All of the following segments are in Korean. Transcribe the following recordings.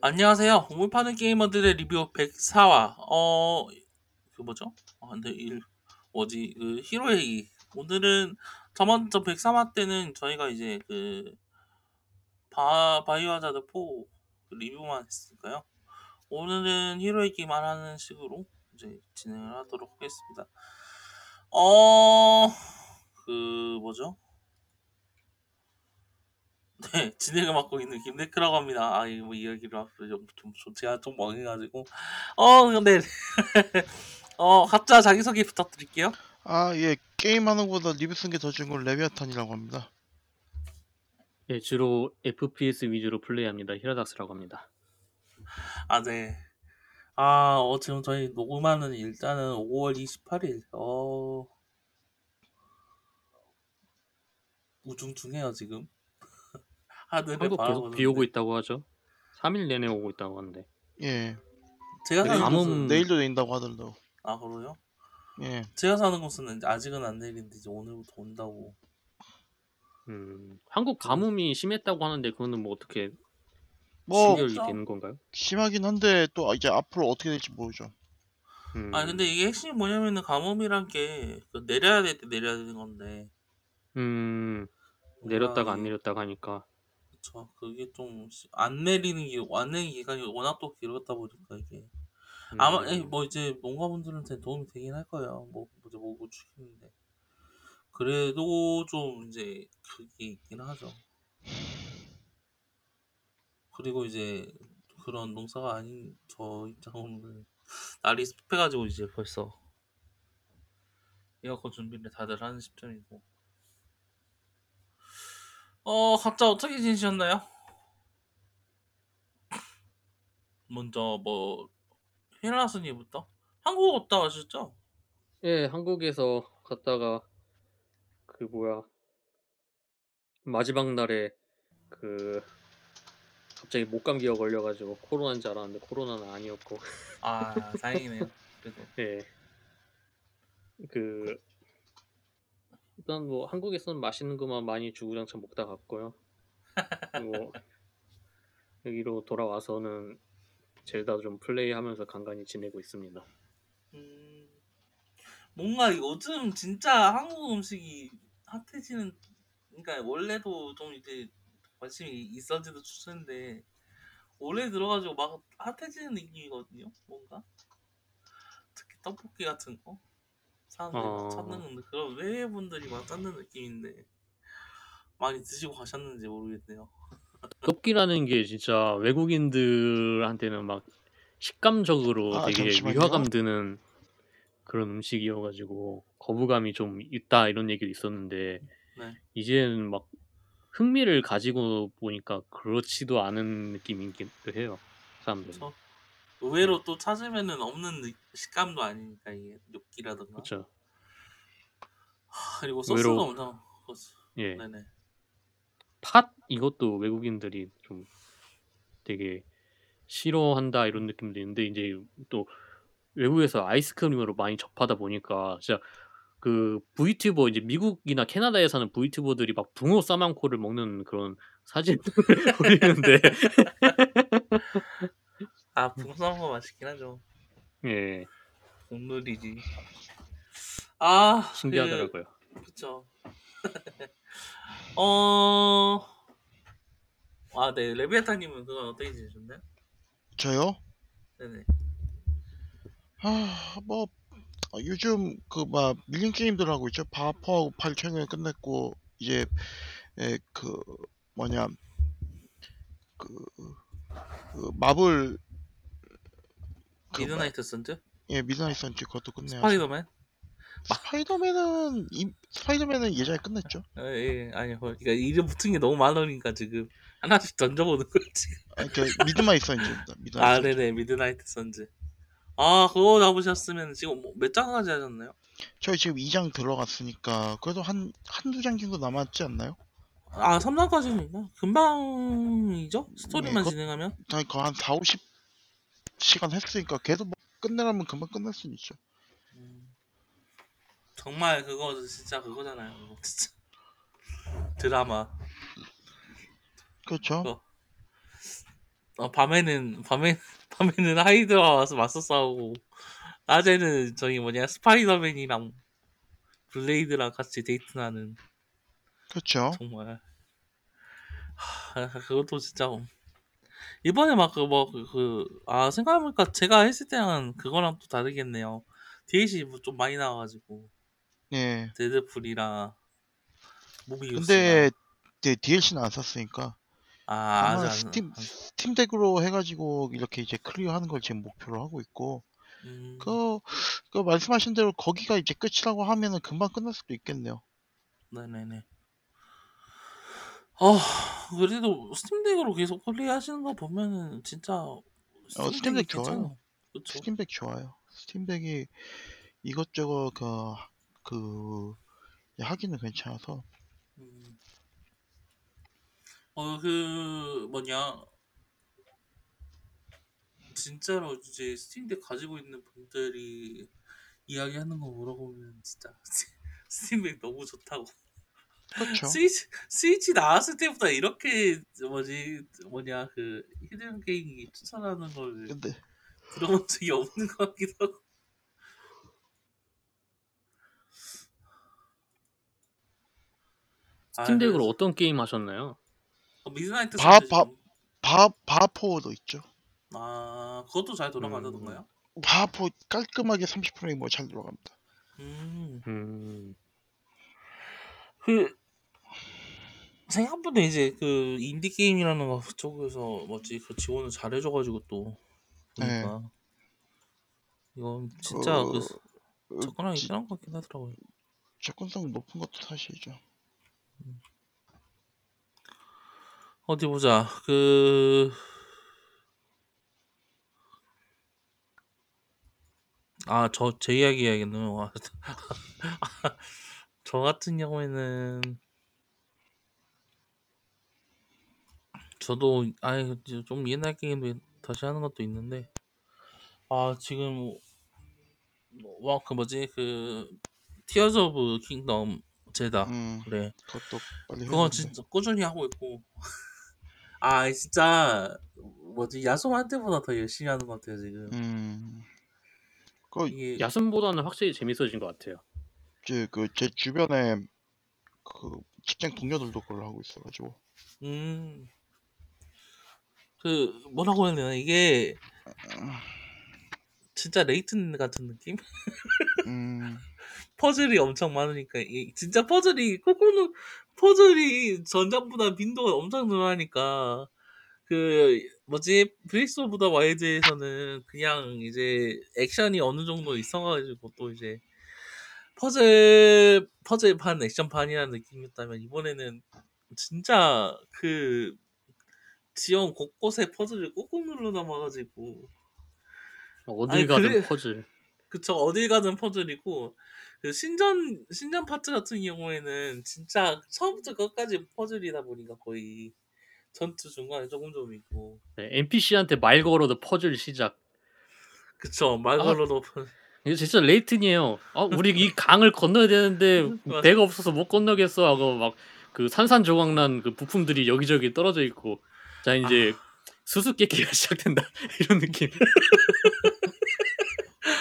안녕하세요. 우물 파는 게이머들의 리뷰 104화. 어, 그 뭐죠? 아, 근데 일 뭐지? 그 히로에기. 오늘은 저번 저 103화 때는 저희가 이제 그 바, 바이오 하자드 4 리뷰만 했으니까요. 오늘은 히로에기만 하는 식으로 이제 진행을 하도록 하겠습니다. 어, 그 뭐죠? 네, 진행을 맡고 있는 김데크라고 합니다. 아, 이거 뭐 이야기를 앞으로 좀, 좀, 좀 제가 좀 멍해가지고. 어, 근데, 어, 각자 자기소개 부탁드릴게요. 아, 예. 게임하는 것보다 리뷰 쓴 게 더 좋은 건 레비아탄이라고 합니다. 예, 주로 FPS 위주로 플레이합니다. 히라닥스라고 합니다. 아, 네. 아, 어, 지금 저희 녹음하는 일단은 5월 28일. 어, 우중충해요, 지금. 하늘에 한국 계속 비 오고. 있다고 하죠. 3일 내내 오고 있다고 하는데. 예. 제가 사는 곳은, 내일도 내린다고 하더라도. 아, 그래요? 예. 제가 사는 곳은 이제 아직은 안 내리는데 이제 오늘부터 온다고. 음, 한국 가뭄이 심했다고 하는데 그거는 뭐 어떻게 뭐 신결이? 되는 건가요? 심하긴 한데 또 이제 앞으로 어떻게 될지 모르죠. 음, 아 근데 이게 핵심이 뭐냐면은 가뭄이란 게그 내려야 될 때 내려야 되는 건데 음, 내렸다가 안 내렸다가 하니까 그쵸. 그게 좀 안 내리는 게안 내리는 기간이 워낙 또 길었다 보니까 이게. 음, 아마 에이, 뭐 이제 농가분들한테 도움이 되긴 할 거예요. 뭐 이제 뭐고 추기인데. 그래도 좀 이제 그게 있긴 하죠. 그리고 이제 그런 농사가 아닌 저 입장으로는 날이 습해가지고 이제 벌써 에어컨 준비를 다들 하는 시점이고 어 각자 어떻게 지내셨나요? 먼저 뭐 히라나스님부터 한국 갔다 와셨죠? 예, 한국에서 갔다가 그 뭐야 마지막 날에 그 갑자기 목 감기가 걸려가지고 코로나인 줄 알았는데 코로나는 아니었고 아 다행이네요 그래도 예. 그 일단 뭐 한국에서는 맛있는 것만 많이 주구장창 먹다 갔고요. 그리고 여기로 돌아와서는 젤다 좀 플레이하면서 간간히 지내고 있습니다. 음, 뭔가 요즘 진짜 한국 음식이 핫해지는 그러니까 원래도 좀 이제 관심이 있었지도 추천인데 올해 들어가지고 막 핫해지는 느낌이거든요 뭔가 특히 떡볶이 같은 거 사람들이 막 어. 찾는 그런 외분들이 막 찾는 느낌인데 많이 드시고 가셨는지 모르겠네요 떡기라는 게 진짜 외국인들한테는 막 식감적으로 아, 되게 잠시만요. 위화감 드는 그런 음식이어가지고 거부감이 좀 있다 이런 얘기도 있었는데 네. 이제는 막 흥미를 가지고 보니까 그렇지도 않은 느낌이기도 해요 사람들이. 그쵸 의외로 또 찾으면은 없는 느- 식감도 아니니까 이게 육기라든가 그렇죠. 그리고 소스가 의외로- 엄청 소스. 예. 네네 팥 이것도 외국인들이 좀 되게 싫어한다 이런 느낌도 있는데 이제 또 외국에서 아이스크림으로 많이 접하다 보니까 진짜 그 V튜버 이제 미국이나 캐나다에 사는 V튜버들이 막 붕어 싸만코를 먹는 그런 사진을 올리는데 아 붕어빵 거 맛있긴 하죠 예 국룰이지 아 신기하더라고요. 그, 그쵸 어... 아 네 레비아타님은 그건 어떻게 지내셨나요? 저요? 네네 아, 뭐 어, 요즘 그 막 밀린 게임들 하고 있죠. 바퍼하고 8 최근에 끝냈고 이제 에, 그 뭐냐 그, 그 마블 그 Midnight Suns? 예 Midnight 선지 그것도 끝내야죠. 스파이더맨? 스파이더맨은 이, 스파이더맨은 예전에 끝냈죠. 아, 예, 아니 뭐, 그러니까 이름 붙은 게 너무 많으니까 지금 하나씩 던져보는 거지 아니 그 Midnight 선지입니다. Midnight 아 선지. 네네 Midnight Suns 아 그거 잡으셨으면 지금 뭐, 몇 장까지 하셨나요? 저희 지금 2장 들어갔으니까 그래도 한 한두 장 정도 남았지 않나요? 아 3장까지는 있나? 금방이죠? 스토리만 네, 그거- 진행하면? 아니 그 한 4, 50 시간 했으니까 걔도 뭐 끝내라면 금방 끝낼 수 있죠. 음, 정말 그거 진짜 그거잖아요 그거 진짜 드라마 그렇죠. 그거. 어, 밤에는 밤에 밤에는 하이드와 와서 맞서 싸우고 낮에는 저기 뭐냐 Spider-Man이랑 Blade랑 같이 데이트하는 그렇죠. 정말 하, 그것도 진짜 이번에 막 그 뭐 그 아 생각해보니까 제가 했을 때랑 그거랑 또 다르겠네요. DLC 뭐좀 많이 나와가지고 예. Deadpool이랑 Morbius. 근데 이제 DLC는 안 샀으니까 아 아마 스팀 안- Steam Deck으로 해가지고 이렇게 이제 클리어하는 걸 지금 목표로 하고 있고 음, 그, 그 말씀하신 대로 거기가 이제 끝이라고 하면은 금방 끝날 수도 있겠네요. 네네네. 아 그래도 Steam Deck으로 계속 플레이하시는 거 보면은 진짜 Steam Deck이 Steam Deck 좋아요. 그쵸? Steam Deck 좋아요. Steam Deck이 이것저것 그, 그 하기는 괜찮아서 음. 어, 그, 뭐냐. 진짜로 이제 Steam Deck 가지고 있는 분들이 이야기하는 거 물어보면 진짜 Steam Deck 너무 좋다고. 그렇죠. 스위치, 스위치 나왔을 때보다 이렇게 뭐지, 뭐냐, 그 히든 게임이 추천하는 걸 근데 들어본 적이 없는 것 같기도 하고. 아, 스팀덱으로 그래서- 어떤 게임 하셨나요? 어, 미드나이트 바- 선택 바- 지금. 바 바포도 있죠. 아, 그것도 잘 돌아가던가요? 바포 깔끔하게 30프레임 뭐잘 들어갑니다. 음. 음, 그 생각보다 이제 그 인디 게임이라는 거 쪽에서 뭐지 그 지원을 잘해줘가지고 또 보니까 이건 진짜 그 어, 접근하기 지- 편한 것 같긴 하더라고요. 접근성 높은 것도 사실이죠. 어디 보자 그. 아, 저, 제 이야기 해야겠네요. 와, 저 같은 경우에는, 저도, 아예, 좀 옛날 게임도 다시 하는 것도 있는데, 아, 지금, 와, 그 뭐지, 그, Tears of Kingdom 젤다. 음, 그래. 그것도 빨리 해야 그건 되는데. 진짜 꾸준히 하고 있고. 아, 진짜, 뭐지, 야소한 때보다 더 열심히 하는 것 같아요, 지금. 음, 그 이게, 야숨보다는 확실히 재밌어진 것 같아요. 이제 그제 주변에 그 직장 동료들도 그걸 하고 있어가지고 음, 그, 뭐라고 해야 되나, 이게, 진짜 레이튼 같은 느낌? 음, 퍼즐이 엄청 많으니까, 이 진짜 퍼즐이, 코코는, 퍼즐이 전작보다 빈도가 엄청 늘어나니까, 그, 뭐지, Breath of the Wild에서는 그냥 이제 액션이 어느 정도 있어가지고 또 이제, 퍼즐, 퍼즐 반, 액션 반이라는 느낌이었다면, 이번에는 진짜 그, 지형 곳곳에 퍼즐을 꾹꾹 눌러 담아가지고, 어딜 아니, 가든 그래- 퍼즐. 그쵸 어딜 가든 퍼즐이고 그 신전 신전 파트 같은 경우에는 진짜 처음부터 끝까지 퍼즐이다 보니까 거의 전투 중간에 조금 좀 있고 네, NPC한테 말 걸어도 퍼즐 시작. 그쵸 말 아. 걸어도 퍼- 이게 진짜 Layton이에요. 어, 우리 이 강을 건너야 되는데. 배가 없어서 못 건너겠어 하고 막 그 산산조각난 그 부품들이 여기저기 떨어져 있고 자 이제 수수께끼가 시작된다. 이런 느낌.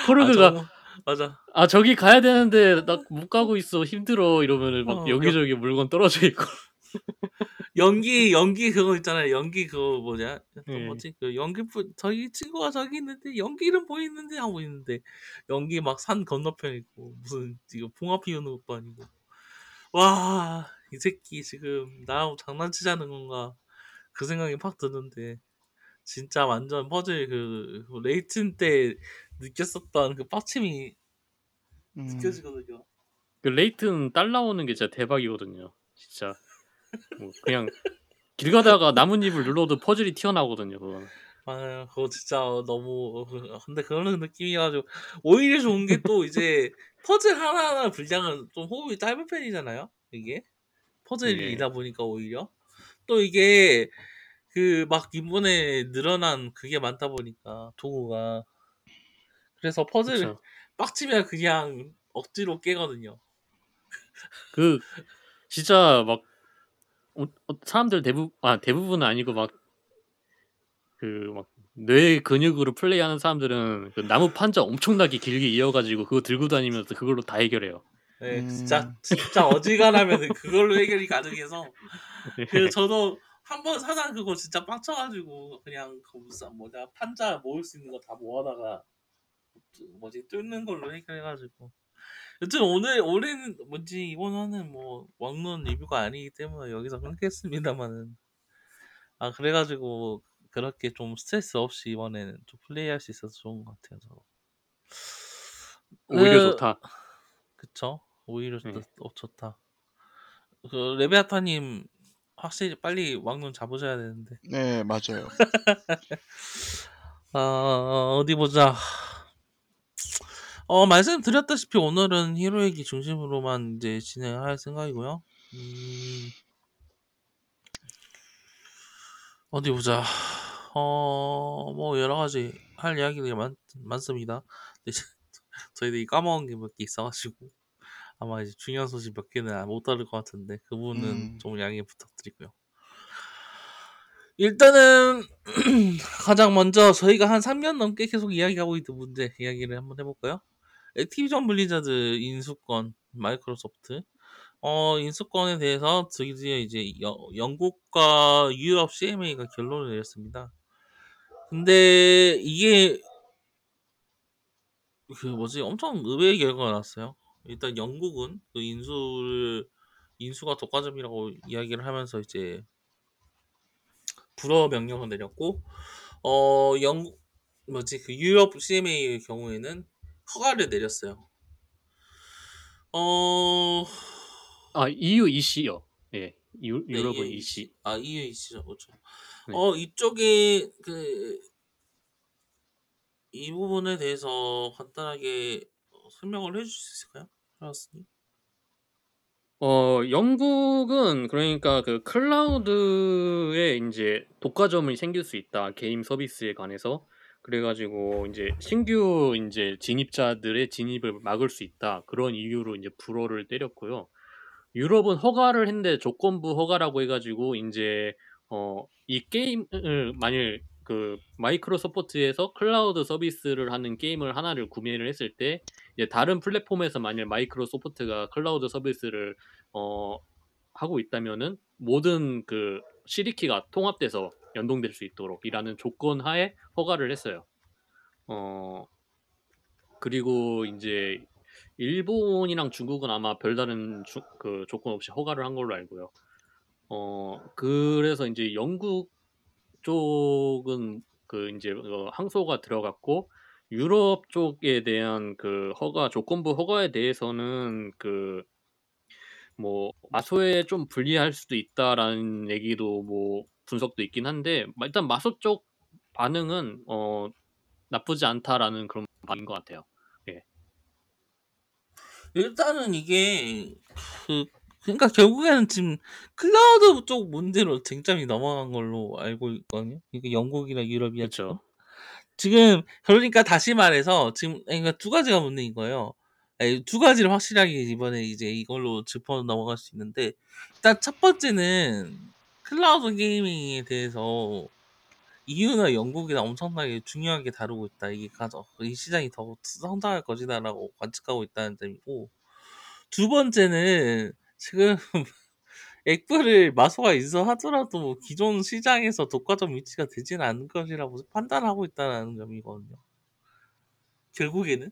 코르그가 아, 정- 맞아. 아 저기 가야 되는데 나 못 가고 있어. 힘들어. 이러면은 막 어, 여기저기 물건 떨어져 있고. 연기 연기 그거 있잖아요. 연기 그거 뭐냐? 또 예. 뭐지? 그 연기 부 저기 친구가 저기 있는데 연기는 보이는데 하고 있는데 연기 막 산 건너편 있고 무슨 이거 봉화 피우는 것도 아니고. 와 이 새끼 지금 나하고 장난치자는 건가 그 생각이 팍 드는데 진짜 완전 퍼즐 그, 그 레이튼 때 느꼈었던 그 빡침이 음, 느껴지거든요. 그 레이튼 딸 나오는 게 진짜 대박이거든요. 진짜 뭐 그냥 길 가다가 나뭇잎을 눌러도 퍼즐이 튀어나오거든요. 그거. 아, 그거 진짜 너무 어, 근데 그런 느낌이가지고 오히려 좋은 게 또 이제 퍼즐 하나하나 분량은 좀 호흡이 짧은 편이잖아요. 이게 퍼즐이다 보니까 오히려 또 이게 그 막 이번에 늘어난 그게 많다 보니까 도구가 그래서 퍼즐 그쵸. 빡치면 그냥 억지로 깨거든요. 그 진짜 막 어, 어, 사람들 대부분 아 대부분은 아니고 막 그 막 뇌 근육으로 플레이하는 사람들은 그 나무 판자 엄청나게 길게 이어가지고 그거 들고 다니면서 그걸로 다 해결해요. 네, 음. 진짜 진짜 어지간하면 그걸로 해결이 가능해서 네. 그 저도 한 번 사다 그거 진짜 빡쳐가지고 그냥 그 무슨 뭐냐 판자 모을 수 있는 거 다 모아다가 뭐지 뚫는 걸로 해결해가지고 여튼 오늘 올해는 뭔지 이번 화는 뭐 왕론 리뷰가 아니기 때문에 여기서 끊겠습니다만은 아 그래가지고 그렇게 좀 스트레스 없이 이번에는 좀 플레이할 수 있어서 좋은 것 같아요. 저. 오히려 그- 좋다. 그쵸? 오히려 네. 좋다. 어, 좋다. 그 레베아타님 확실히 빨리 왕눈 잡으셔야 되는데. 네 맞아요. 아 어디 보자. 어 말씀드렸다시피 오늘은 히로 얘기 중심으로만 이제 진행할 생각이고요. 음, 어디 보자. 어 뭐 여러 가지 할 이야기들이 많, 많습니다. 저희들이 까먹은 게 몇 개 있어가지고 아마 이제 중요한 소식 몇 개는 못 다룰 것 같은데 그 부분은 음. 좀 양해 부탁드리고요. 일단은 가장 먼저 저희가 한 3년 넘게 계속 이야기하고 있던 문제 이야기를 한번 해볼까요? Activision Blizzard 인수건 Microsoft 어 인수건에 대해서 드디어 이제 여- 영국과 유럽 CMA가 결론을 내렸습니다. 근데 이게 그 뭐지 엄청 의외의 결과가 나왔어요. 일단 영국은 그 인수를 인수가 독과점이라고 이야기를 하면서 이제 불허 명령을 내렸고 어 영국 뭐지 그 유럽 CMA의 경우에는 허가를 내렸어요. 어 아 EU EC요. 예, 유, 네, 유럽은 예, EC. 아 EU EC죠, 그렇죠. 네. 어 이쪽에 그 이 부분에 대해서 간단하게 설명을 해 주실 수 있을까요, 라스님? 어 영국은 그러니까 그 클라우드에 인제 독과점이 생길 수 있다. 게임 서비스에 관해서. 그래 가지고 인제 신규 인제 진입자들의 진입을 막을 수 있다. 그런 이유로 인제 불허를 때렸고요. 유럽은 허가를 했는데 조건부 허가라고 해 가지고 인제 어 이 게임을 만일 그 Microsoft에서 클라우드 서비스를 하는 게임을 하나를 구매를 했을 때 이제 다른 플랫폼에서 만일 Microsoft가 클라우드 서비스를 어 하고 있다면은 모든 그 CD키가 통합돼서 연동될 수 있도록 이라는 조건 하에 허가를 했어요. 어 그리고 인제 일본이랑 중국은 아마 별다른 주, 그 조건 없이 허가를 한 걸로 알고요. 어 그래서 인제 영국 쪽은 그 인제 어 항소가 들어갔고 유럽 쪽에 대한 그 허가 조건부 허가에 대해서는 그 뭐 마소에 좀 불리할 수도 있다라는 얘기도 뭐 분석도 있긴 한데 일단 마소 쪽 반응은 어 나쁘지 않다라는 그런 반인 것 같아요. 일단은 이게 그 그러니까 결국에는 지금 클라우드 쪽 문제로 쟁점이 넘어간 걸로 알고 있거든요. 이게 영국이나 유럽이야 그쵸. 지금 그러니까 다시 말해서 지금 그러니까 두 가지가 문제인 거예요. 아니, 두 가지를 확실하게 이번에 이제 이걸로 짚어 넘어갈 수 있는데 일단 첫 번째는 클라우드 게이밍에 대해서 EU나 영국이나 엄청나게 중요하게 다루고 있다. 이게 가져 이 시장이 더 성장할 것이다라고 관측하고 있다는 점이고 두 번째는 지금 액플을 마소가 인수하더라도 기존 시장에서 독과점 위치가 되지는 않을 것이라고 판단하고 있다는 점이거든요. 결국에는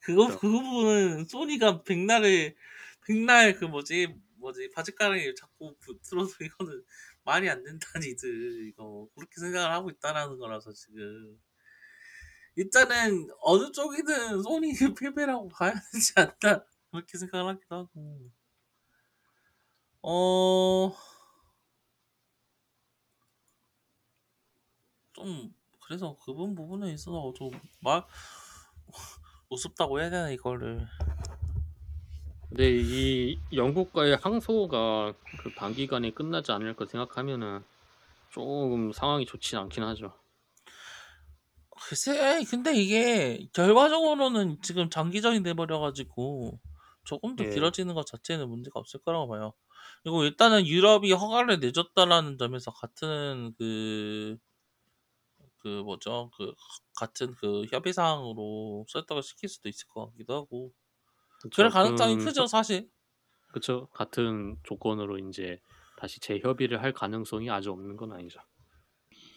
그거 그렇죠. 그 부분은 소니가 백날을 백날 그 뭐지 뭐지 바지가랑이 자꾸 붙들어서 이거는 말이 안 된다니들 이거 그렇게 생각을 하고 있다라는 거라서 지금 일단은 어느 쪽이든 소니 패배라고 봐야 되지 않나 그렇게 생각을 하기도 하고 어. 좀 그래서 그분 부분에 있어서 좀 말 우습다고 해야 되나 이거를 근데 이 영국과의 항소가 그 단기간에 끝나지 않을 거 생각하면은 조금 상황이 좋진 않긴 하죠. 글쎄 근데 이게 결과적으로는 지금 장기전이 돼버려가지고 조금 더 예. 길어지는 것 자체는 문제가 없을 거라고 봐요. 그리고 일단은 유럽이 허가를 내줬다라는 점에서 같은 그 그 뭐죠 그 같은 그 협의 사항으로 설득을 시킬 수도 있을 것 같기도 하고 그럴 가능성이 음, 크죠 사실. 그쵸. 같은 조건으로 이제 다시 재협의를 할 가능성이 아주 없는 건 아니죠.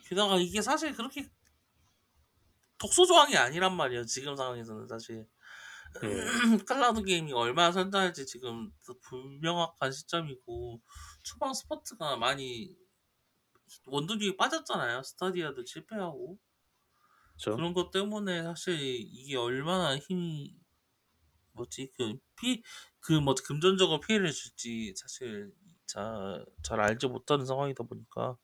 게다가 이게 사실 그렇게 독소 조항이 아니란 말이에요. 지금 상황에서는 사실 예. 클라우드 게임이 얼마나 선전할지 지금 불명확한 시점이고 초반 스포츠가 많이 원동력이 빠졌잖아요. 스타디아도 실패하고 그쵸. 그런 것 때문에 사실 이게 얼마나 힘이 뭐지 그피그뭐 금전적으로 피해를 줄지 사실 잘, 잘 알지 못하는 상황이다 보니까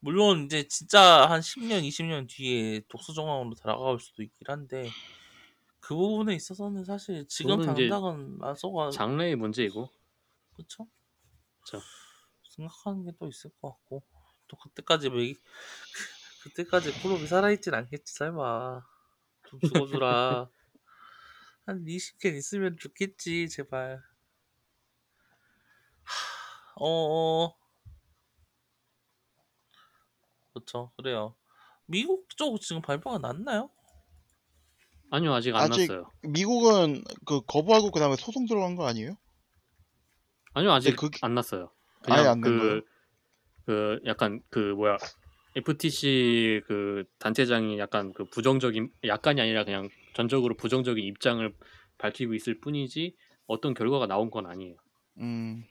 물론 이제 진짜 한 10년, 20년 뒤에 독서 정황으로 돌아갈 수도 있긴 한데 그 부분에 있어서는 사실 지금 그거는 이제 당장은 마소가 장래의 문제이고. 그쵸? 그쵸. 생각하는 게 또 있을 것 같고 또 그때까지 뭐 이- 그때까지 콜옵이 살아있진 않겠지 설마 좀 죽어주라 한 20캔 있으면 좋겠지 제발 어어 그렇죠 그래요 미국 쪽 지금 발표가 났나요? 아니요 아직 안 아직 났어요. 미국은 그 거부하고 그다음에 소송 들어간 거 아니에요? 아니요 아직 그게- 안 났어요. 아예 그냥 안낸 거예요? 그, 그 약간 그 뭐야 FTC 그 단체장이 약간 그 부정적인 약간이 아니라 그냥 전적으로 부정적인 입장을 밝히고 있을 뿐이지 어떤 결과가 나온 건 아니에요. 음,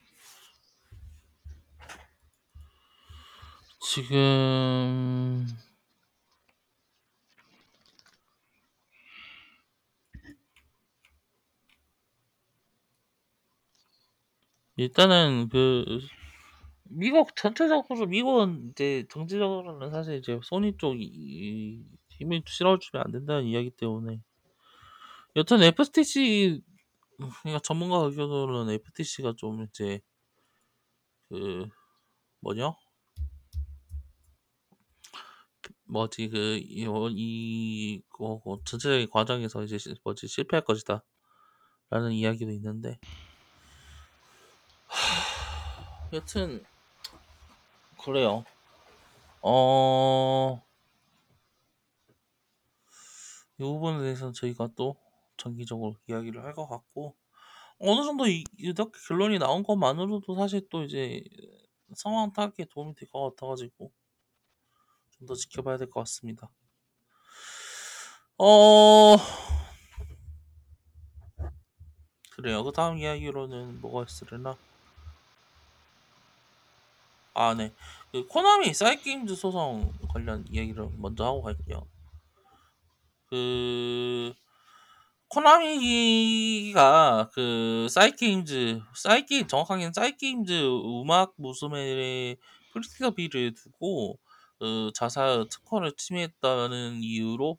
지금 일단은 그 미국 전체적으로 미국은 이제 정치적으로는 사실 이제 소니 쪽이 이- 힘을 실어주면 안 된다는 이야기 때문에. 여튼 FTC 그러니까 전문가 의견으로는 FTC가 좀 이제 그 뭐냐? 뭐지? 그이 이, 그, 그 전체적인 과정에서 이제 시- 뭐지? 실패할 것이다. 라는 이야기도 있는데. 하, 여튼 그래요 어 이 부분에 대해서는 저희가 또 정기적으로 이야기를 할 것 같고 어느 정도 이, 이렇게 결론이 나온 것만으로도 사실 또 이제 상황 타악에 도움이 될 것 같아가지고 좀 더 지켜봐야 될 것 같습니다. 어 그래요. 그 다음 이야기로는 뭐가 있으려나? 아 네. 그 코나미 사이게임즈 소송 관련 이야기를 먼저 하고 갈게요. 그 코나미가 그 사이게임즈 사이게임 정확하게는 사이게임즈 음악 무스멜의 프리스비를 두고 그 자사 특허를 침해했다는 이유로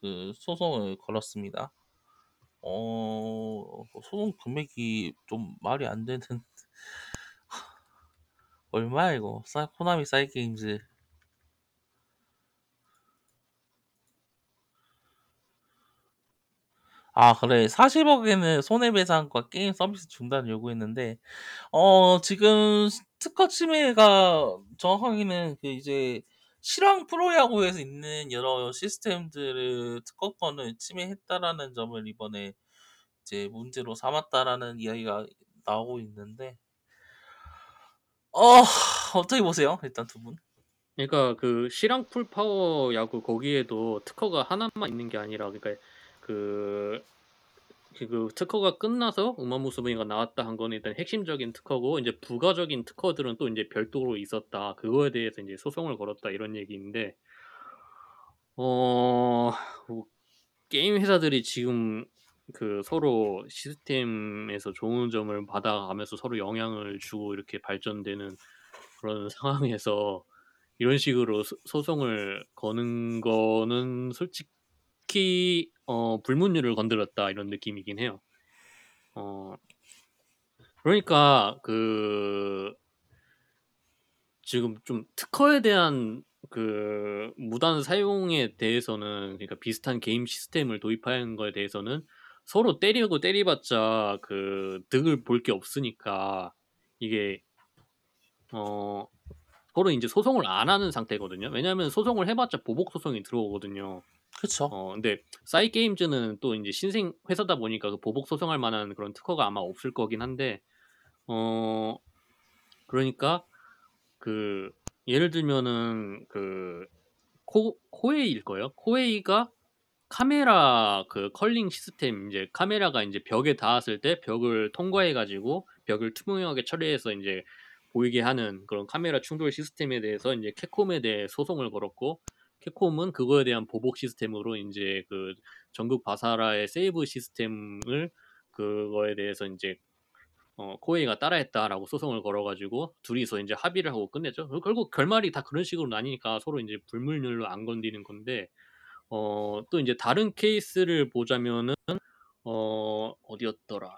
그 소송을 걸었습니다. 어 소송 금액이 좀 말이 안 되는 얼마야 이거? 사, 코나미 사이게임즈. 아 그래. 40억에는 손해배상과 게임 서비스 중단을 요구했는데 어 지금 특허 침해가 정확하게는 그 이제 실황 프로야구에서 있는 여러 시스템들을 특허권을 침해했다라는 점을 이번에 이제 문제로 삼았다라는 이야기가 나오고 있는데 어 어떻게 보세요 일단 두 분? 그러니까 그 실황 파워풀 야구 거기에도 특허가 하나만 있는 게 아니라 그러니까 그, 그 특허가 끝나서 우마무스메가 나왔다 한 거는 일단 핵심적인 특허고 이제 부가적인 특허들은 또 이제 별도로 있었다 그거에 대해서 이제 소송을 걸었다 이런 얘기인데 어뭐 게임 회사들이 지금 그 서로 시스템에서 좋은 점을 받아가면서 서로 영향을 주고 이렇게 발전되는 그런 상황에서 이런 식으로 소- 소송을 거는 거는 솔직히 어, 불문율을 건드렸다 이런 느낌이긴 해요. 어, 그러니까 그 지금 좀 특허에 대한 그 무단 사용에 대해서는 그러니까 비슷한 게임 시스템을 도입하는 거에 대해서는 서로 때리고 때리봤자 그 득을 볼 게 없으니까 이게 어 서로 이제 소송을 안 하는 상태거든요. 왜냐하면 소송을 해봤자 보복 소송이 들어오거든요. 그쵸. 어 근데 Cygames는 또 이제 신생 회사다 보니까 그 보복 소송할 만한 그런 특허가 아마 없을 거긴 한데 어 그러니까 그 예를 들면은 그 코, Koei일 거예요. Koei가 카메라 그 culling 시스템 이제 카메라가 이제 벽에 닿았을 때 벽을 통과해 가지고 벽을 투명하게 처리해서 이제 보이게 하는 그런 카메라 충돌 시스템에 대해서 이제 Capcom에 대해 소송을 걸었고 캡콤은 그거에 대한 보복 시스템으로 이제 그 전국 바사라의 세이브 시스템을 그거에 대해서 이제 어, 코웨이가 따라했다라고 소송을 걸어 가지고 둘이서 이제 합의를 하고 끝냈죠. 결국 결말이 다 그런 식으로 나뉘니까 서로 이제 불문율로 안 건드리는 건데 어, 또 이제 다른 케이스를 보자면은 어, 어디였더라?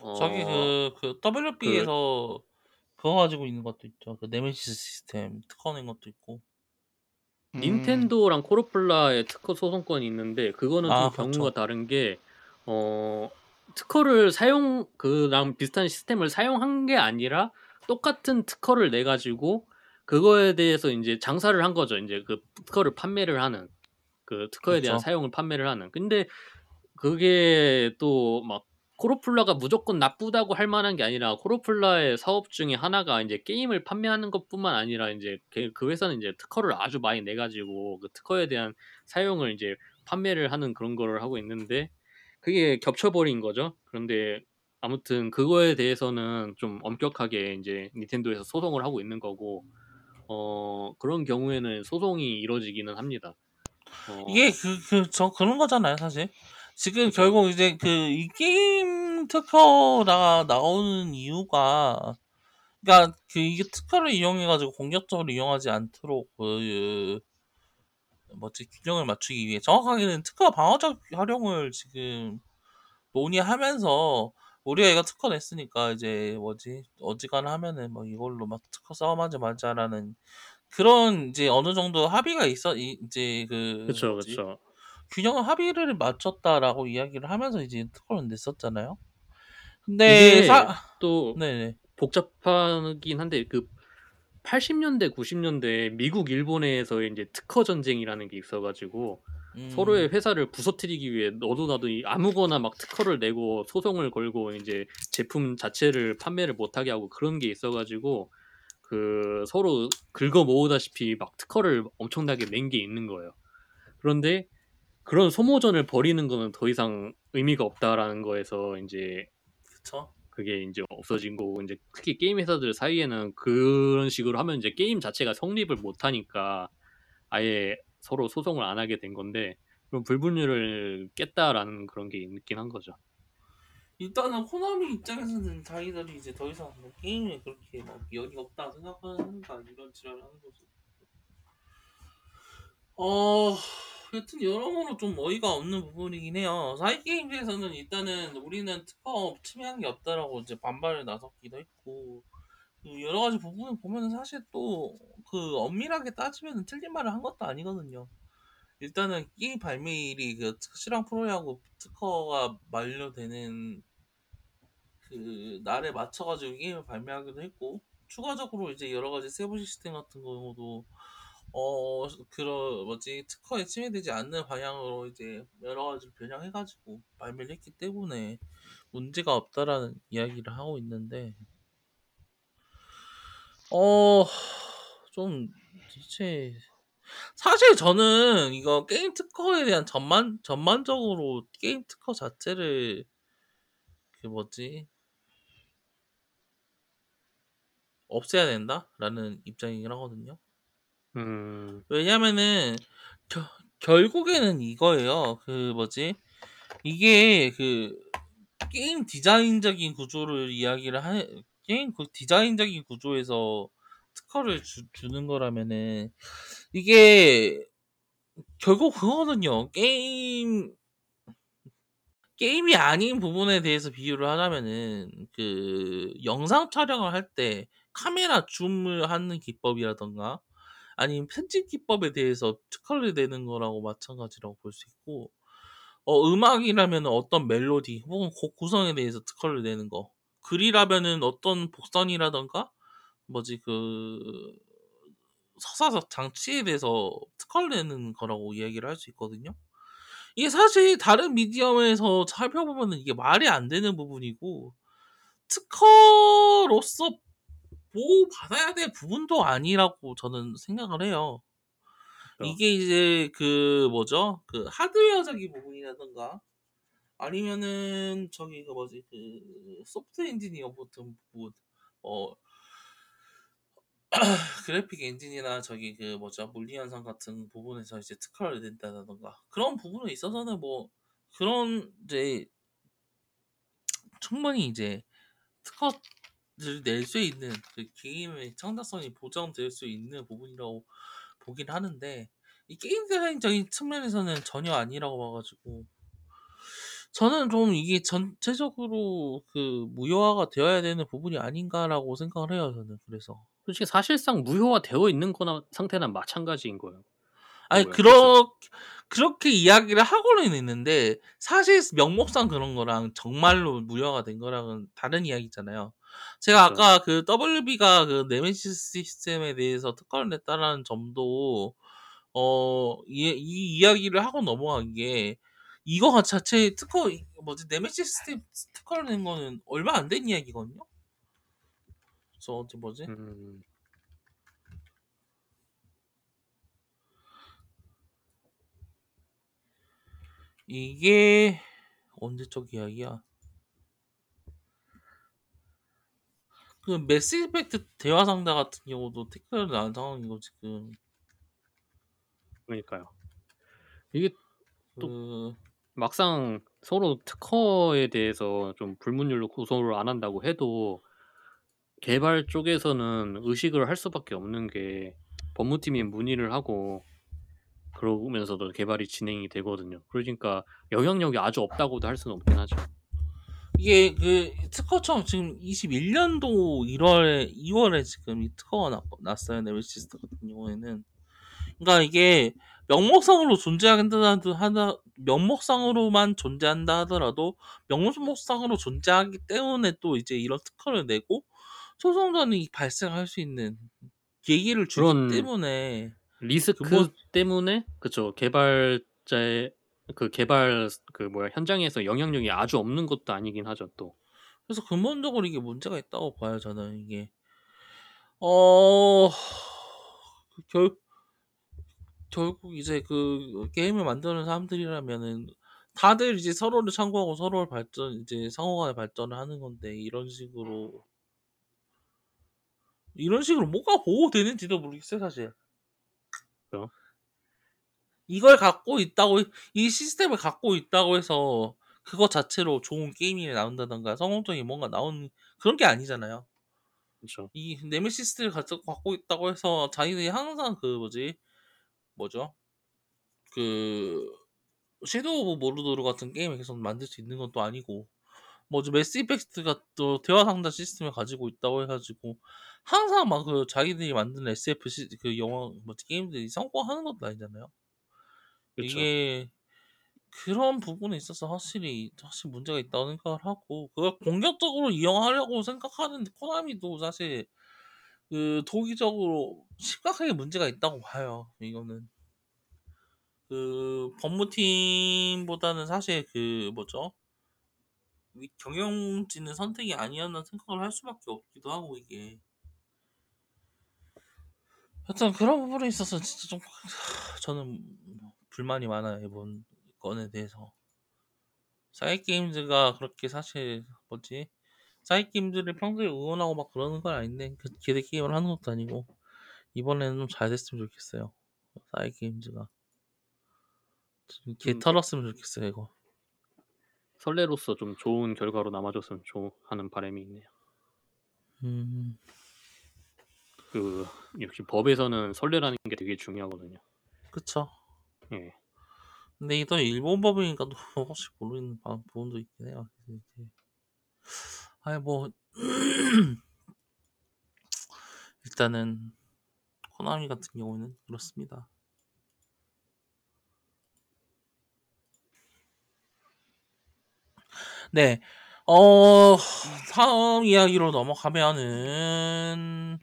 어, 저기 그, 그 WB에서 그거 가지고 있는 것도 있죠. 그 네메시스 시스템 특허 낸 것도 있고. 음, 닌텐도랑 코르플라의 특허 소송권이 있는데 그거는 아, 좀 경우가 그렇죠. 다른 게 어, 특허를 사용 그랑 비슷한 시스템을 사용한 게 아니라 똑같은 특허를 내 가지고 그거에 대해서 이제 장사를 한 거죠. 이제 그 특허를 판매를 하는 그 특허에 대한 그렇죠. 사용을 판매를 하는. 근데 그게 또 막 코로플라가 무조건 나쁘다고 할 만한 게 아니라 코로플라의 사업 중에 하나가 이제 게임을 판매하는 것뿐만 아니라 이제 걔- 그 회사는 이제 특허를 아주 많이 내 가지고 그 특허에 대한 사용을 이제 판매를 하는 그런 거를 하고 있는데 그게 겹쳐버린 거죠. 그런데 아무튼 그거에 대해서는 좀 엄격하게 이제 닌텐도에서 소송을 하고 있는 거고 어 그런 경우에는 소송이 이루어지기는 합니다. 어, 이게 그, 그, 저 그런 거잖아요, 사실. 지금 그쵸. 결국 이제 그, 이 게임 특허가 나오는 이유가, 그니까 그, 이게 특허를 이용해 가지고 공격적으로 이용하지 않도록 그, 뭐지, 균형을 맞추기 위해, 정확하게는 특허 방어적 활용을 지금 논의하면서, 우리가 이거 특허 냈으니까 이제 뭐지, 어지간하면은 하면은 뭐 이걸로 막 특허 싸움하지 말자라는 그런 이제 어느 정도 합의가 있어, 이- 이제 그, 그쵸 뭐지, 그쵸. 균형 합의를 맞췄다라고 이야기를 하면서 이제 특허를 냈었잖아요. 근데 이게 사 또 네네 복잡하긴 한데 그 80 년대 90 년대 미국 일본에서 이제 특허 전쟁이라는 게 있어 가지고 음, 서로의 회사를 부서뜨리기 위해 너도 나도 이 아무거나 막 특허를 내고 소송을 걸고 이제 제품 자체를 판매를 못하게 하고 그런 게 있어가지고 그 서로 긁어 모으다시피 막 특허를 엄청나게 낸 게 있는 거예요. 그런데 그런 소모전을 벌이는 거는 더 이상 의미가 없다라는 거에서 이제 그쵸. 그게 이제 없어진 거고 이제 특히 게임 회사들 사이에는 그런 식으로 하면 이제 게임 자체가 성립을 못 하니까 아예 서로 소송을 안 하게 된 건데 그럼 불분율을 깼다라는 그런 게 있긴 한 거죠. 일단은 코나미 입장에서는 자기들이 이제 더 이상 뭐 게임에 그렇게 막 여기가 없다 생각하는가 이런 지랄을 하는 거죠. 어, 여튼 여러모로 좀 어이가 없는 부분이긴 해요. 사이게임즈에서는 일단은 우리는 특허 침해한 게 없다라고 이제 반발을 나섰기도 했고, 그 여러 가지 부분을 보면은 사실 또 그 엄밀하게 따지면 틀린 말을 한 것도 아니거든요. 일단은 게임 발매일이 그 실황 프로야구 특허가 만료되는 그 날에 맞춰가지고 게임을 발매하기도 했고, 추가적으로 이제 여러 가지 세부 시스템 같은 경우도 어 그런 뭐지 특허에 침해되지 않는 방향으로 이제 여러 가지 변형해가지고 발매를 했기 때문에 문제가 없다라는 이야기를 하고 있는데 어 좀 대체 사실 저는 이거 게임 특허에 대한 전만 전반적으로 게임 특허 자체를 그 뭐지 없애야 된다라는 입장이긴 하거든요. 음, 왜냐면은 겨, 결국에는 이거예요. 그 뭐지? 이게 그 게임 디자인적인 구조를 이야기를 하 게임 그 디자인적인 구조에서 특허를 주, 주는 거라면은 이게 결국 그거거든요. 게임 게임이 아닌 부분에 대해서 비유를 하자면은 그 영상 촬영을 할 때 카메라 줌을 하는 기법이라던가 아니면 편집 기법에 대해서 특허를 내는 거라고 마찬가지라고 볼 수 있고 어 음악이라면 어떤 멜로디 혹은 곡 구성에 대해서 특허를 내는 거 글이라면은 어떤 복선이라던가 뭐지 그 서사적 장치에 대해서 특허를 내는 거라고 이야기를 할 수 있거든요. 이게 사실 다른 미디엄에서 살펴보면은 이게 말이 안 되는 부분이고 특허로서 보호 받아야 될 부분도 아니라고 저는 생각을 해요. 그렇죠. 이게 이제 그 뭐죠? 그 하드웨어적인 부분이라던가 아니면은 저기 그 뭐지 그 소프트 엔지니어 같은 부분 어 그래픽 엔진이나 저기 그 뭐죠? 물리 현상 같은 부분에서 이제 특허를 낸다던가. 그런 부분에 있어서는 뭐 그런 이제 충분히 이제 특허를 낼 수 있는 그 게임의 창작성이 보장될 수 있는 부분이라고 보긴 하는데 이 게임 디자인적인 측면에서는 전혀 아니라고 봐가지고 저는 좀 이게 전체적으로 그 무효화가 되어야 되는 부분이 아닌가라고 생각을 해요 저는. 그래서 솔직히 사실상 무효화 되어 있는 거나 상태나 마찬가지인 거예요. 아니 뭐야, 그렇 그렇게 이야기를 하고는 있는데 사실 명목상 그런 거랑 정말로 무효화가 된 거랑은 다른 이야기잖아요. 제가 그쵸. 아까 그 WB가 그 네메시스 시스템에 대해서 특허를 냈다라는 점도 어, 이, 이 이야기를 하고 넘어간 게 이거 자체 특허 이- 뭐지 네메시스 시스템 특허를 낸 거는 얼마 안 된 이야기거든요. 저 어제 뭐지? 음, 이게 언제적 이야기야? 그 매스 이펙트 대화 상자 같은 경우도 태클을 난 상황이고 지금 그러니까요. 이게 그 막상 서로 특허에 대해서 좀 불문율로 고소를 안 한다고 해도 개발 쪽에서는 의식을 할 수밖에 없는 게 법무팀이 문의를 하고 그러면서도 개발이 진행이 되거든요. 그러니까 영향력이 아주 없다고도 할 수는 없긴 하죠. 이게 그 특허청 지금 21년도 1월에 2월에 지금 이 특허가 났, 났어요 네메시스 같은 경우에는 그러니까 이게 명목상으로 존재한다 하다 명목상으로만 존재한다 하더라도 명목상으로 존재하기 때문에 또 이제 이런 특허를 내고 소송전이 발생할 수 있는 계기를 주기 그런 때문에 리스크 근본- 때문에 그쵸 개발자의 그 개발 그 뭐야 현장에서 영향력이 아주 없는 것도 아니긴 하죠 또. 그래서 근본적으로 이게 문제가 있다고 봐요 저는 이게 어 결, 결국 이제 그 게임을 만드는 사람들이라면은 다들 이제 서로를 참고하고 서로를 발전 이제 상호간에 발전을 하는 건데 이런 식으로 이런 식으로 뭐가 보호되는지도 모르겠어요 사실. 그죠. 이걸 갖고 있다고 이 시스템을 갖고 있다고 해서 그거 자체로 좋은 게임이 나온다던가 성공적인 뭔가 나온 그런 게 아니잖아요. 그렇죠. 이 Nemesis를 갖고 있다고 해서 자기들이 항상 그 뭐지 뭐죠 그 Shadow of Mordor 같은 게임을 계속 만들 수 있는 건또 아니고 뭐죠 매스 이펙트가 또 대화 상담 시스템을 가지고 있다고 해가지고 항상 막 그 자기들이 만든 SF 시, 그 영화 뭐 게임들이 성공하는 것도 아니잖아요. 그렇죠. 이게 그런 부분에 있어서 확실히 확실히 문제가 있다고 생각을 하고 그걸 공격적으로 이용하려고 생각하는 코나미도 사실 그 도기적으로 심각하게 문제가 있다고 봐요. 이거는 그 법무팀보다는 사실 그 뭐죠 위- 경영진의 선택이 아니었나 생각을 할 수밖에 없기도 하고 이게 하여튼 그런 부분에 있어서 진짜 좀 저는 뭐 불만이 많아요 이번 건에 대해서 사이 게임즈가 그렇게 사실 뭐지 사이 게임즈를 평소에 응원하고 막 그러는 건 아닌데 그 걔들 게임을 하는 것도 아니고 이번에는 좀 잘 됐으면 좋겠어요 사이 게임즈가 좀개 음. 털었으면 좋겠어요 이거 설레로서 좀 좋은 결과로 남아줬으면 좋 하는 바람이 있네요. 음 그 역시 법에서는 설레라는 게 되게 중요하거든요. 그쵸 예. 근데 이또 일본 법이니까 또 혹시 모르는 바- 부분도 있긴 해요. 이제 아니 뭐 일단은 코나미 같은 경우는 그렇습니다. 네. 어 다음 이야기로 넘어가면은